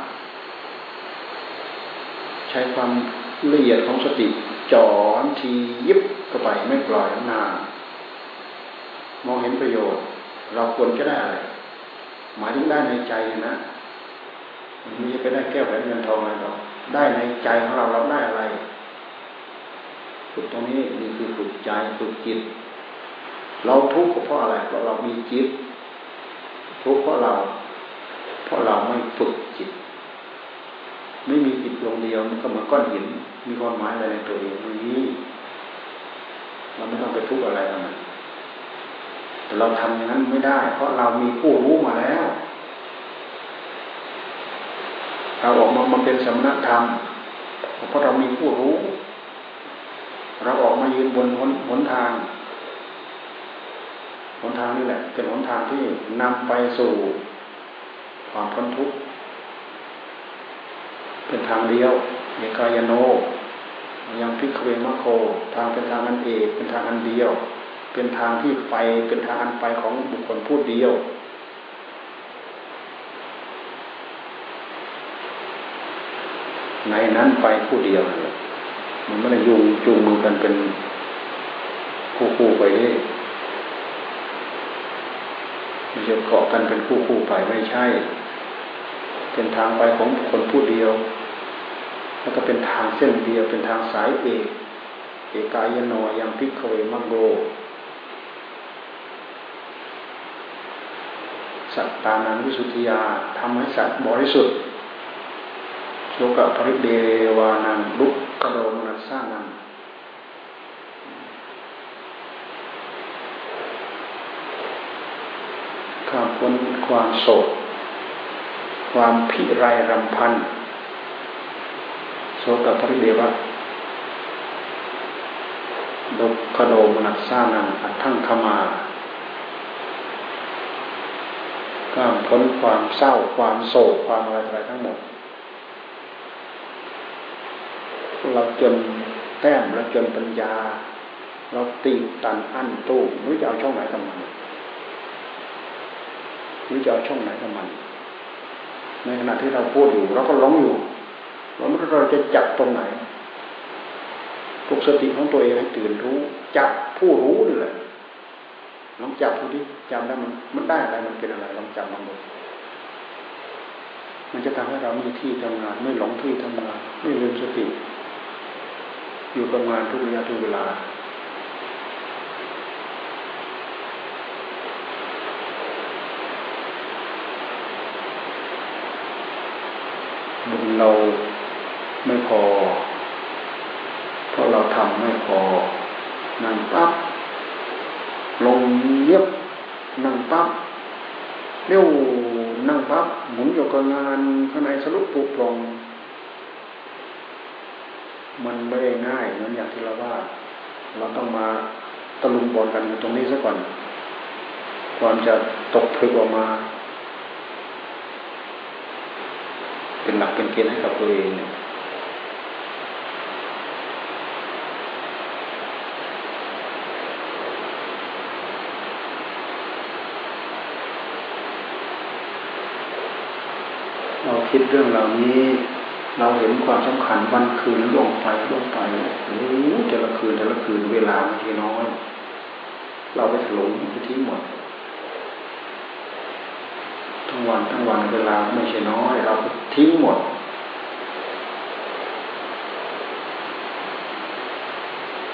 ใช้ความละเอียดของสติจ่อทียิบเข้าไปไม่ปล่อยนานมองเห็นประโยชน์ เราควรจะได้อะไรหมายถึงได้ในใจนะมันจะไปได้แก้วแหวนเงินทองอะไรหรอกได้ในใจของเราเราได้อะไรฝึกตรงนี้นี่คือฝึกใจฝึกจิต เราทุกข์เพราะอะไรเพราะเรามีจิต ทุกข์เพราะเรา เพราะเราไม่ฝึกจิต ไม่มีจิตดวงเดียวมันก็เหมือนก้อนหิน มีความหมายอะไรในตัวเองไม่มีเราไม่ต้องไปทุกข์อะไรกับมันแต่เราทำอย่างนั้นไม่ได้ เพราะเรามีผู้รู้มาแล้วเราออกมามาเป็นสมณธรรมเพราะเรามีผู้รู้ เราออกมายืนบนหนหนทางหนทางนี่แหละ เป็นหนทางที่นำไปสู่ ความพ้นทุกข์เป็นทางเดียวเอกายโนยังพิกเวมะโค ทางเป็นทางอันเอกเป็นทางอันเดียว เป็นทางที่ไปเป็นทางอันไปของบุคคลผู้เดียวในนั้นไปผู้เดียวมันไม่ได้ยุงจูงมือกันเป็นคู่คู่ไปได้มันจะเกาะกันเป็นคู่คู่ไปไม่ใช่ เป็นทางไปของคนผู้เดียว แล้วก็เป็นทางเส้นเดียว เป็นทางสายเอกเอกายโนยังพิกเวมังโกสัตตานังวิสุทธิยาทำให้สัตว์บริสุทธิ์โลกะปริเดวานังลุกกระโดมนัสสร้างนังข้ามพ้นความโศก ความพิไรรำพันโสกปริเดวะดกขโดมนัสสานังอัทั้งขมาข้ามพ้นความเศร้าความโศกความอะไรอะไรทั้งหมด เราจนแต้มเราจนปัญญา เราตีตันอั้นตู้ไม่จะเอาช่องไหนกับมันไม่จะเอาช่องไหนกับมัน ในขณะที่เราพูดอยู่เราก็ล้มอยู่เราไม่รู้เราจะจับตรงไหนปลุกสติของตัวเองให้ตื่นรู้ จับผู้รู้นี่แหละลองจับดูดิจำได้มันมันได้อะไรมันเป็นอะไรลองจับลองดูมันจะทำให้เรามีที่ทำงาน ไม่หลงที่ทำงาน ไม่ลืมสติ อยู่กับงานทุกระยะทุกเวลา เราไม่พอ เพราะเราทำไม่พอ นั่งปั๊บลงเยียบนั่งปั๊บเลี้ยวนั่งปั๊บหมุนอยู่กับงานข้างในสรุปปุกลงมันไม่ได้ง่ายเหมือนอย่างที่เราว่า เราต้องมาตะลุมบอลกันตรงนี้ซะก่อนก่อนจะตกผลึกออกมา เป็นหลักเป็นเกณฑ์ให้กับตัวเองเราคิดเรื่องเหล่านี้ เราเห็นความสำคัญวันคืนล่วงไปล่วงไปโอ้แต่ละคืนแต่ละคืนเวลาบางทีน้อย เราไปถลงไปทิ้งหมด วันทั้งวันเวลาไม่ใช่น้อย เราทิ้งหมด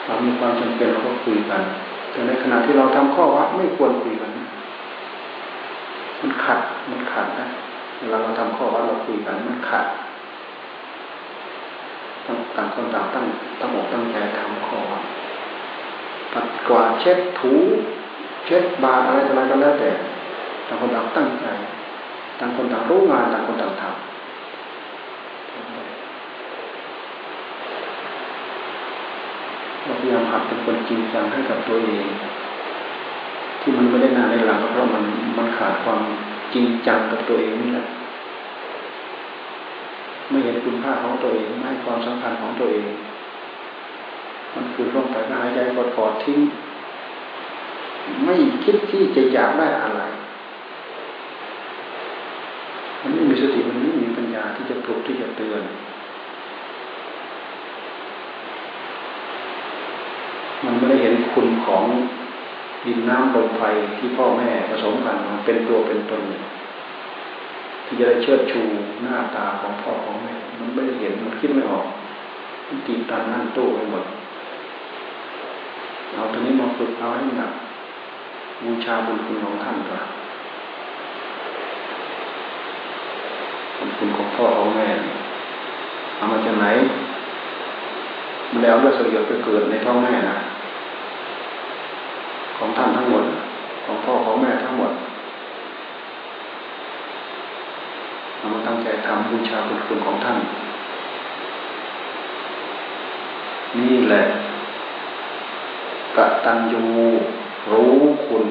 เรามีความจำเป็นเราก็คุยกัน แต่ในขณะที่เราทำข้อวัดไม่ควรคุยกัน มันขัด มันขัดนะเวลาเราทำข้อวัดเราคุยกันมันขัดต่างคนต่างตั้งตั้งอกตั้งใจทำข้อวัดปัดกวาดเช็ดถู เช็ดบาอะไรอะไรก็แล้วแต่ต่างคนต่างตั้งใจ ต่างคนต่างรู้งานต่างคนต่างทำเราพยายามหัดเป็นคนจริงจังให้กับตัวเอง ที่มันไม่ได้นานในหลังเพราะมันมันขาดความจริงจังกับตัวเองนี่แหละไม่เห็นคุณค่าของตัวเองไม่ให้ความสำคัญของตัวเอง มันคือร่องไปหายใจกอดกอดทิ้ง ไม่คิดที่จะอยากได้อะไร มันไม่มีสติมันไม่มีปัญญาที่จะปลุกที่จะเตือน มันไม่ได้เห็นคุณของดินน้ำลมไฟที่พ่อแม่ผสมกันมาเป็นตัวเป็นตนที่จะได้เชิดชูหน้าตาของพ่อของแม่ มันไม่ได้เห็นมันคิดไม่ออกมันตีตันนั่นตู้ไปหมดเอาตรงนี้มาฝึกเอาให้หนักบูชาบุญคุณของท่านก่อนบุญคุณของ พ่อของแม่เอามาจากไหน มันแล้วเลือดสยดไปเกิดในท้องแม่นะของท่านทั้งหมด ของพ่อของแม่ทั้งหมดเรามาตั้งใจทำบูชาบุญคุณของท่าน นี่แหละกตัญญูรู้คุณ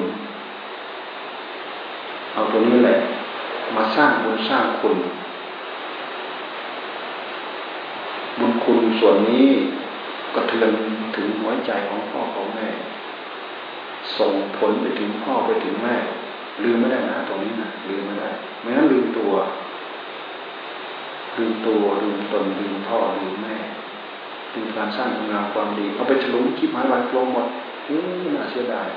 เอาตัวนี้แหละ มาสร้างบุญสร้างคุณ บุญ คุณส่วนนี้กระเทือนถึงหัวใจของพ่อของแม่ ส่งผลไปถึงพ่อไปถึงแม่ ลืมไม่ได้นะตรงนี้นะลืมไม่ได้ไม่งั้นลืมตัว ลืมตัวลืมตนลืมพ่อลืมแม่ลืมการสร้างงานความดีเอาไปฉลุงคิดหมายวันโกลหมดอู้น่าเสียดาย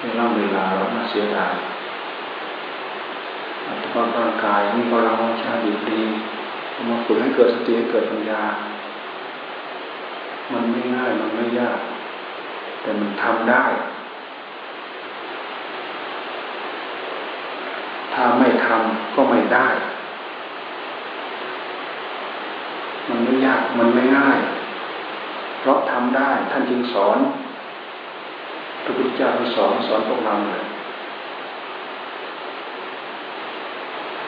เวลาเวลาเราน่าเสียดาย อัตภาพร่างกายมีพลังวังชาดีดีมาฝึกให้เกิดสติให้เกิดปัญญา มันไม่ง่ายมันไม่ยาก แต่มันทำได้ ถ้าไม่ทำก็ไม่ได้ มันไม่ยากมันไม่ง่าย เพราะทำได้ท่านจึงสอนพระพุทธเจ้าสอนสอนพวกเราเลย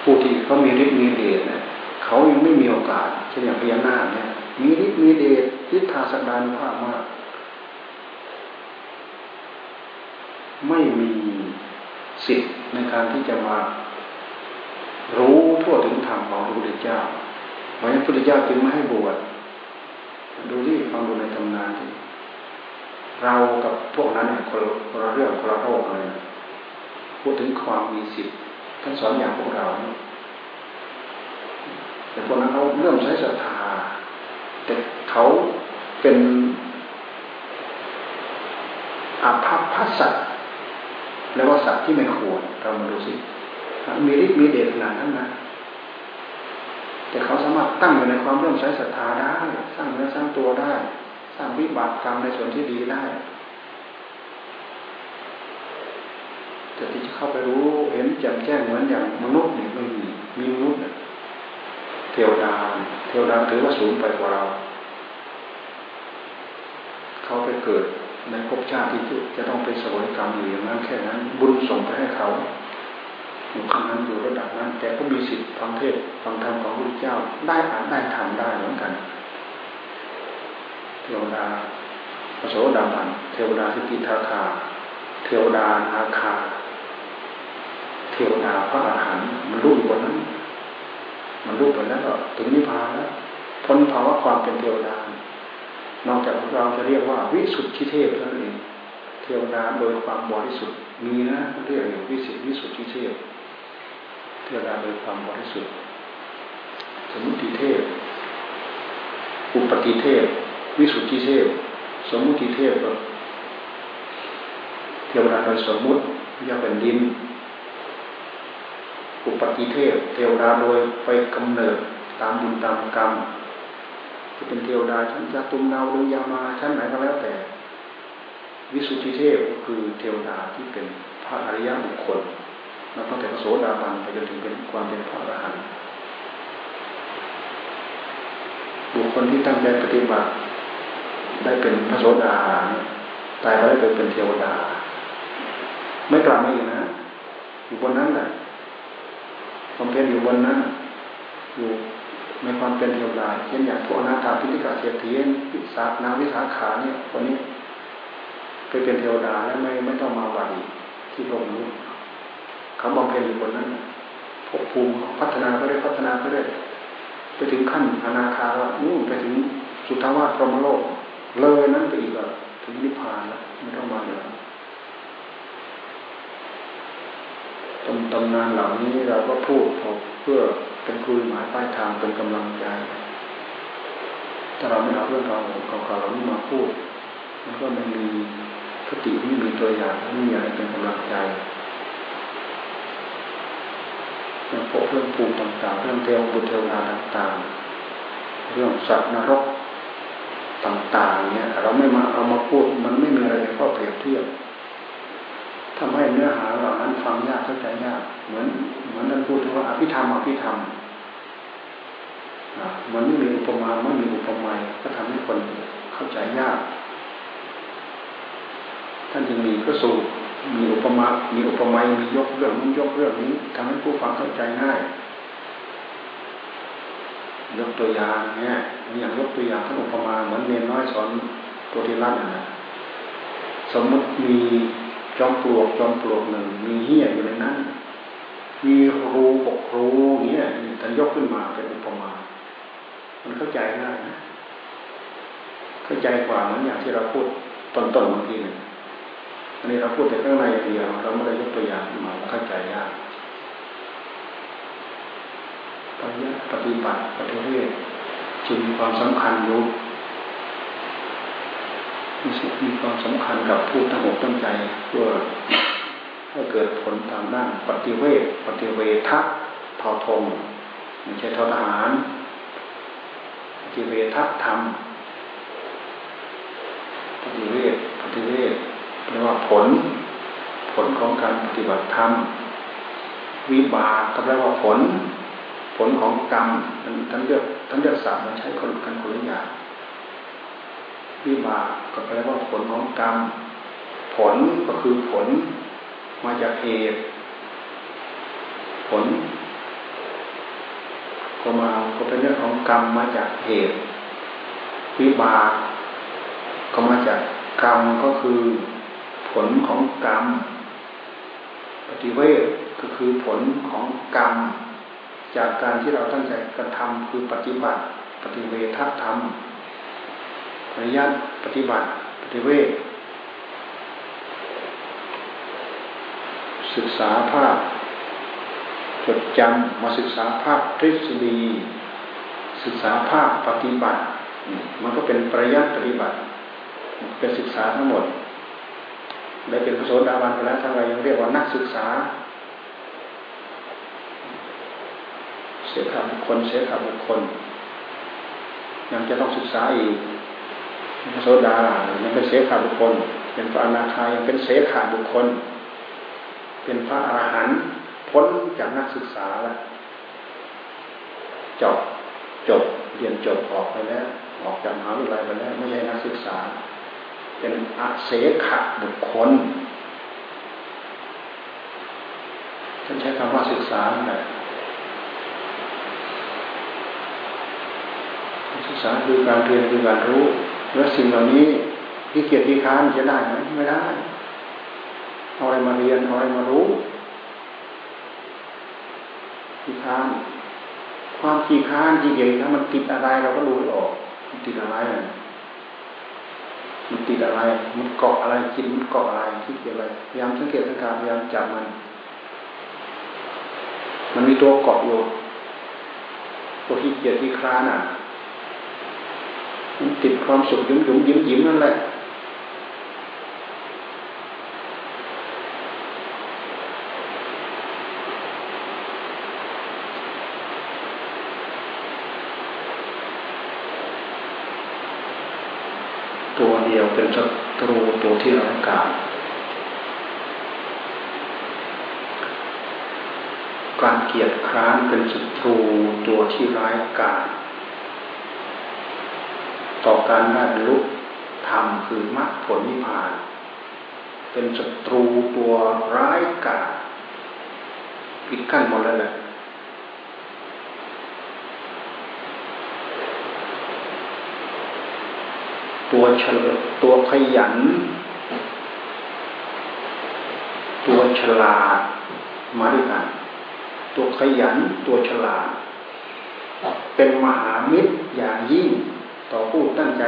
ผู้ที่เขามีฤทธิ์มีเดชเนี่ยเขายังไม่มีโอกาสเช่นอย่างพญานาคเนี่ยมีฤทธิ์มีเดชทิฏฐาสัดานุภาพมาก ไม่มีสิทธิ์ในการที่จะมารู้ทั่วถึงธรรมของพระพุทธเจ้าเพราะฉะนั้นพระพุทธเจ้าจึงไม่ให้บวชดูที่ฟังดูในตำนานที่เรากับพวกนั้นเนี่ยคนละเรื่องคนละโลกเลย พูดถึงความมีสิทธิ์ ท่านสอนอย่างพวกเราแต่พวกนั้นเขาเริ่มใช้ศรัทธา แต่เขาเป็นอาภัพพัสสัตแล้วว่าสัตว์ที่ไม่ควรเรามาดูสิ มีฤทธิ์มีเดชขนาดนั้นนะแต่เขาสามารถตั้งอยู่ในความเริ่มใช้ศรัทธาได้ สร้างเนื้อสร้างตัวได้ สร้างวิบากกรรมในส่วนที่ดีได้ แต่ที่จะเข้าไปรู้เห็นแจ่มแจ้งเหมือนอย่างมนุษย์นี่ไม่มีมีมนุษย์เทวดาเทวดาถือว่าสูงไปกว่าเรา เขาไปเกิดในภพชาติที่จะต้องไปสวยกรรมอยู่อย่างนั้นแค่นั้น บุญส่งไปให้เขาอยู่ขั้นนั้นอยู่ระดับนั้น แต่ก็มีสิทธิ์ฟังเทศฟังธรรมของพระเจ้าได้อ่านได้ทำได้เหมือนกัน เทวดาพระโสดาบันเทวดาสกิทาคา เทวดานาคา เทวดาพระอรหันต์มันรู้อยู่บนนั้น มันรู้ไปแล้วก็ถึงนิพพานแล้วพ้นภาวะความเป็นเทวดานอกจากเราจะเรียกว่าวิสุทธิเทพนั่นเองเทวดาโดยความบริสุทธิ์มีนะเรียกอย่างวิสิตวิสุทธิเทพเทวดาโดยความบริสุทธิ์สมุติเทพอุปติเทพวิสุทธิเทพสมุติเทพก็เทวดาโดยสมมุติยาเป็นดิน ปติเทพเทวดาโดยไปกำเนิดตามบุญตามกรรมจะเป็นเทวดาชั้นจตุมนาวหรือยามาชั้นไหนก็แล้วแต่ วิสุทธิเทพก็คือเทวดาที่เป็นพระอริยบุคคลนับตั้งแต่พระโสดาบันไปจนถึงเป็นความเป็นพระอรหันต์บุคคลที่ตั้งใจปฏิบัติได้เป็นพระโสดาตายไปได้เป็นเทวดา ไม่กลับมาอีกนะอยู่บนนั้นแหละ ความเป็นอยู่บนนั้นอยู่ในความเป็นเทวดาเช่นอย่างพวกนาถาพิธิกาเสียทียนพิสานาวิสาขาเนี่ยคนนี้ไปเป็นเทวดาแล้วไม่ไม่ต้องมาวันที่โลกนี้เขาบำเพ็ญอยู่บนนั้นภพภูมิพัฒนาก็ได้พัฒนาก็ได้ไปถึงขั้นอนาคาแล้วนู่นไปถึงสุทธาวาสพรหมโลก เลยนั้นไปอีกแล้วถึงนิพพานแล้วไม่ต้องมาเลย ตำตำนานเหล่านี้เราก็พูดเพื่อเป็นครูหมายป้ายทางเป็นกำลังใจถ้าเราไม่เอาเรื่องเราเก่าๆเรานี้มาพูดมันก็ไม่มีคติไม่มีตัวอย่างไม่มีอะไรเป็นกำลังใจเรื่องพวกเรื่องภูมิต่างๆ เรื่องเทวบุตรเทวดาต่างๆ เรื่องสัตว์นรกต่างๆเนี่ยเราไม่มาเอามาพูดมันไม่มีอะไรเป็นข้อเปรียบเทียบ ทำให้เนื้อหาเหล่านั้นฟังยากเข้าใจยาก เหมือนเหมือนท่านพูดถึงว่าอภิธรรมอภิธรรมมันไม่มีอุปมาไม่มีอุปไมยก็ทำให้คนเข้าใจยาก ท่านจึงมีพระสูตรมีอุปมา มีอุปไมยมียกเรื่องนู้นยกเรื่องนี้ทำให้ผู้ฟังเข้าใจง่ายยกตัวอย่างเนี่ยอย่างยกตัวอย่างท่านอุปมาเหมือนเนนน้อยสอนตัวที่รัดนะสมมติมี จอมปลวกจอมปลวกหนึ่งมีเหี้ยอยู่ในนั้น มีรูปกรูเงี้ยท่านยกขึ้นมาเป็นอุปมา มันเข้าใจง่ายนะเข้าใจกว่าเหมือนอย่างที่เราพูดตอนต้นๆบางทีหนึ่งอันนี้เราพูดแต่ข้างในอย่างเดียวเราไม่ได้ยกตัวอย่างมาเข้าใจยากปฏิบัติปฏิบัติปฏิเวทจึงมีความสำคัญอยู่ มีความสำคัญกับผู้ตั้งอกตั้งใจเพื่อให้เกิดผลตามด้านปฏิเวทปฏิเวทะทอทงไม่ใช่ทอทหารปฏิเวทะธรรมปฏิเวทปฏิเวทเรียกว่าผล ผลของการปฏิบัติธรรมวิบากก็แปลว่าผล ผลของกรรมท่านเลือกท่านเลือกศัพท์มาใช้คนกันคนละอย่าง วิบากก็แปลว่าผลของกรรม ผลก็คือผลมาจากเหตุผลก็มาก็เป็นเรื่องของกรรมมาจากเหตุ วิบากก็มาจากกรรมก็คือผลของกรรม ปฏิเวทก็คือผลของกรรม จากการที่เราตั้งใจกระทำคือปฏิบัติ ปฏิเวทธรรม ปริยัติปฏิบัติ ปฏิเวทศึกษาภาพ จดจำมาศึกษาภาพทฤษฎี ศึกษาภาพปฏิบัติ มันก็เป็นปริยัติปฏิบัติ เป็นศึกษาทั้งหมด ได้เป็นพระโสดาบันไปแล้วทำไมยังเรียกว่านักศึกษา เสียขาบุคคลเสียขาบุคคลยังจะต้องศึกษาอีก โสดายังเป็นเสขาบุคคล เป็นพระอนาคายังเป็นเสขาบุคคล เป็นพระอรหันต์พ้นจากนักศึกษาแล้วจบจบเรียนจบออกไปแล้ว ออกจากมหาวิทยาลัยไปแล้วไม่ใช่นักศึกษา เป็นอาเสขะบุคคลท่านใช้คำว่าศึกษาไงศึกษาคือการเรียนคือการรู้ แล้วสิ่งเหล่านี้ที่เกียรติค้านจะได้ไหมไม่ได้เอาอะไรมาเรียนเอาอะไรมารู้ที่ค้าน ความขี้ค้านที่เกียรติค้านมันติดอะไรเราก็รู้ออก มันติดอะไรมันติดอะไร มันเกาะอะไรจิตมันเกาะอะไรคิดอะไรพยายามสังเกตสังการพยายามจับมัน มันมีตัวเกาะอยู่ตัวที่เกียดที่คลานอะ มันติดความสุขยุ่มยุ่มยิ้มยิ้มนั่นแหละตัวเดียวเป็นศัตรูตัวที่ร้ายกาจการเกียดคร้านเป็นศัตรูตัวที่ร้ายกาจ ต่อการได้บรรลุธรรมคือมรรคผลนิพพาน เป็นศัตรูตัวร้ายกาจปิดกั้นหมดแล้วแหละตัวเฉลตัวขยัน ตัวฉลาดมาด้วยกัน ตัวขยันตัวฉลาด เป็นมหามิตรอย่างยิ่ง ต่อผู้ตั้งใจ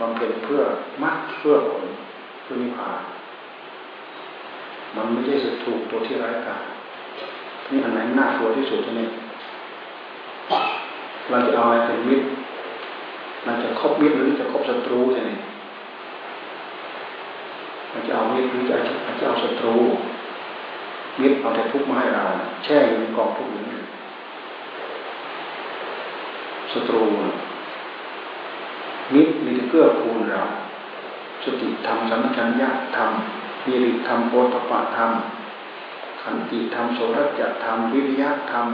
บำเพ็ญเพื่อมรรคเพื่อผลเพื่อนิพพาน มันไม่ใช่ศัตรูกตัวที่ร้ายกาจนี่อันไหนน่ากลัวที่สุดนี่เราจะเอาอะไรเป็นมิตรมันจะคบมิตรหรือจะคบศัตรูใช่ไหมมันจะเอามิตรหรือจะจะเอาศัตรู มิตรเอาแต่ทุกข์มาให้เรา แช่อยู่ในกองทุกข์นี้ศัตรู มิตรมีเกื้อกูลเรา สติธรรมสัมชัญญะธรรมมีริธรรมโอตปะธรรมขันติธรรมโสรจธรรมวิริยะธรรม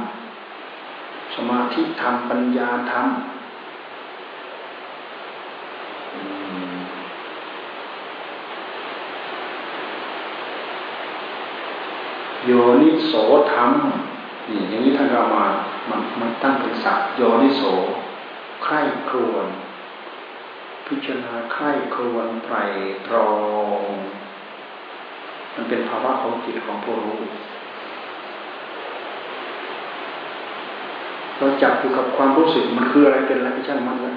สมาธิธรรมปัญญาธรรมโยนิโสธรรมนี่อย่างนี้ท่านเรามามันมันตั้งเป็นศัพท์โยนิโส ใคร่ครวน พิจารณาใคร่ครวนไตรตรอง มันเป็นภาวะของจิตของผู้รู้เราจับอยู่กับความรู้สึกมันคืออะไรเป็นอะไรช่างมันเลย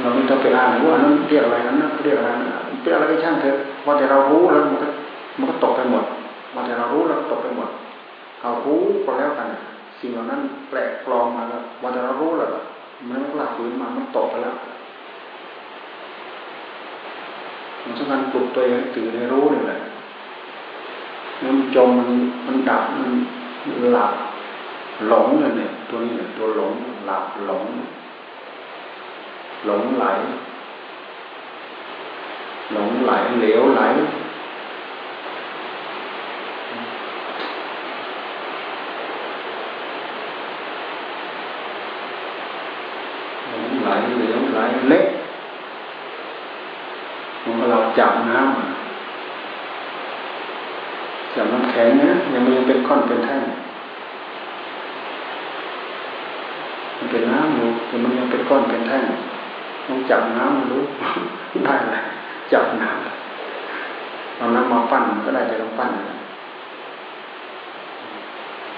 เราไม่ต้องไปอ่านว่านั้นเรียกอะไรนั้นเรียกอะไรนั้นเป็นอะไรก็ช่างเถอะว่าแต่เรารู้แล้วมันก็มันก็ตกไปหมดว่าแต่เรารู้แล้วตกไปหมดเรารู้ก็แล้วกัน สิ่งเหล่านั้นแปลกปลอมมาแล้วว่าแต่เรารู้แล้วมันหลับฝืนมามันตกไปแล้วมันสำคัญปลุกตัวเองตื่นในรู้นี่แหละมันจมมันมันดับมันหลับหลงเนี่ย ตัวนี้เนี่ยตัวหลงหลับหลง หลงไหล หลงไหลเหลวไหลหลงไหลเหลวไหลเล็กมันเรา จับน้ำจับน้ำแข็งนะยังมันยังเป็นก้อนเป็นแท่งมันเป็นน้ำอยู่แต่มันยังเป็นก้อนเป็นแท่งลองจับน้ำรู้ได้เลยจับน้ำเอาน้ำมาปั้นก็ได้แต่ต้องปั้น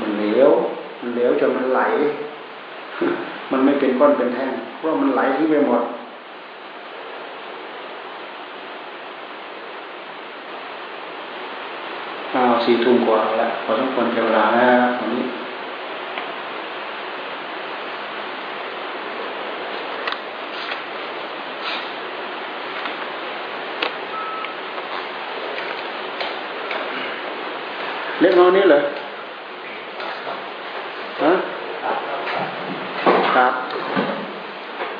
มันเหลวมันเหลวจนมันไหล มันไม่เป็นก้อนเป็นแท่งเพราะมันไหลที่ไปหมดอ้าว สี่ทุ่มกว่าแล้วพอต้องควรเวลาแล้ววันนี้เล็กน้อยนี้เหรอฮะครับ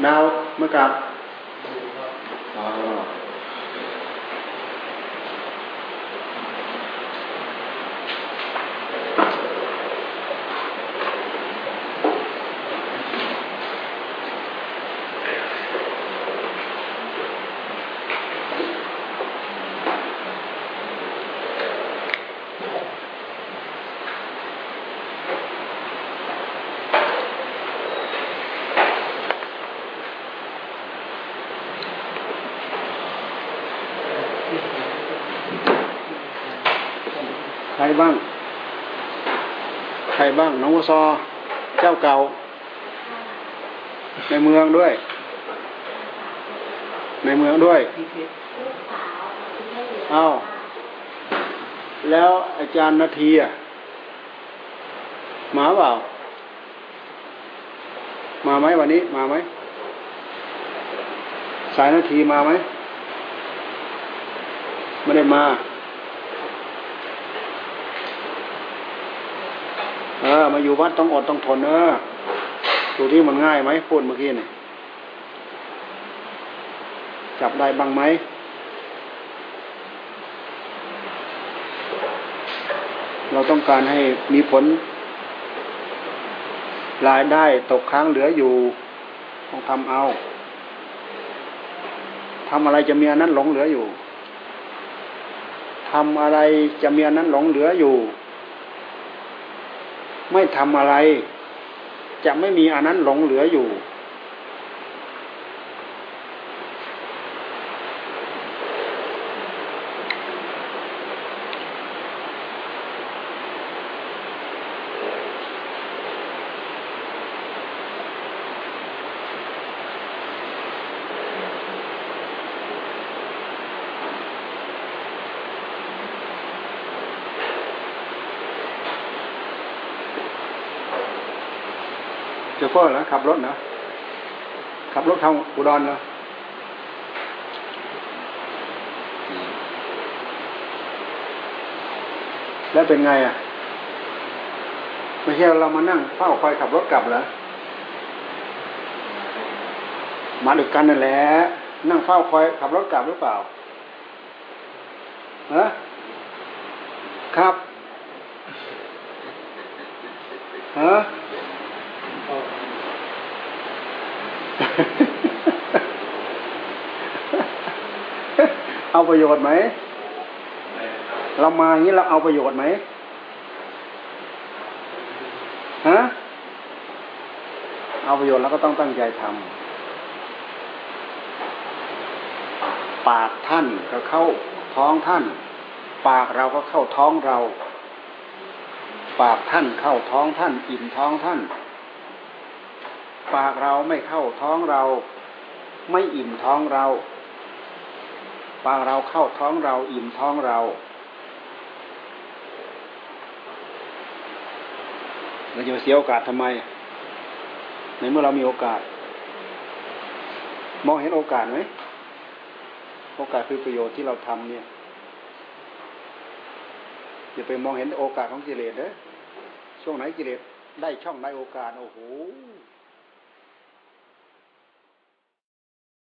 ดาวเมื่อกลับ บ้างน้องวซอเจ้าเก่า ในเมืองด้วย ในเมืองด้วยเอาแล้วอาจารย์นาทีอะมาเปล่า มาไหมวันนี้ มาไหม สายนาทีมาไหม ไม่ได้มา ออมาอยู่วัดต้องอดต้องทนเออดูที่มันง่ายไหมพูดเมื่อกี้นี่จับได้บ้างไหมเราต้องการให้มีผลรายได้ตกค้างเหลืออยู่ต้องทำเอาทำอะไรจะมีอันนั้นหลงเหลืออยู่ทำอะไรจะมีอันนั้นหลงเหลืออยู่ ไม่ทำอะไร จะไม่มีอันนั้นหลงเหลืออยู่ เฟอร์เหรอขับรถเหรอขับรถทางอุดรเหรอแล้วเป็นไงอะไม่ใช่เรามานั่งเฝ้าคอยขับรถกลับเหรอมาดึกกันนั่นแหละนั่งเฝ้าคอยขับรถกลับหรือเปล่าฮะครับฮะ เอา ประโยชน์ไหม เรามาอย่างนี้เราเอาประโยชน์ไหมฮะเอาประโยชน์แล้วก็ต้องตั้งใจทำปากท่านก็เข้าท้องท่าน ปากเราก็เข้าท้องเรา ปากท่านเข้าท้องท่าน อิ่มท้องท่าน ปากเราไม่เข้าท้องเรา ไม่อิ่มท้องเรา ปากเราเข้าท้องเราอิ่มท้องเราเราจะเสียโอกาสทำไม ในเมื่อเรามีโอกาส มองเห็นโอกาสไหมโอกาสคือประโยชน์ที่เราทำเนี่ยอย่าไปมองเห็นโอกาสของกิเลสเด้อช่วงไหนกิเลสได้ช่องได้โอกาสโอ้โห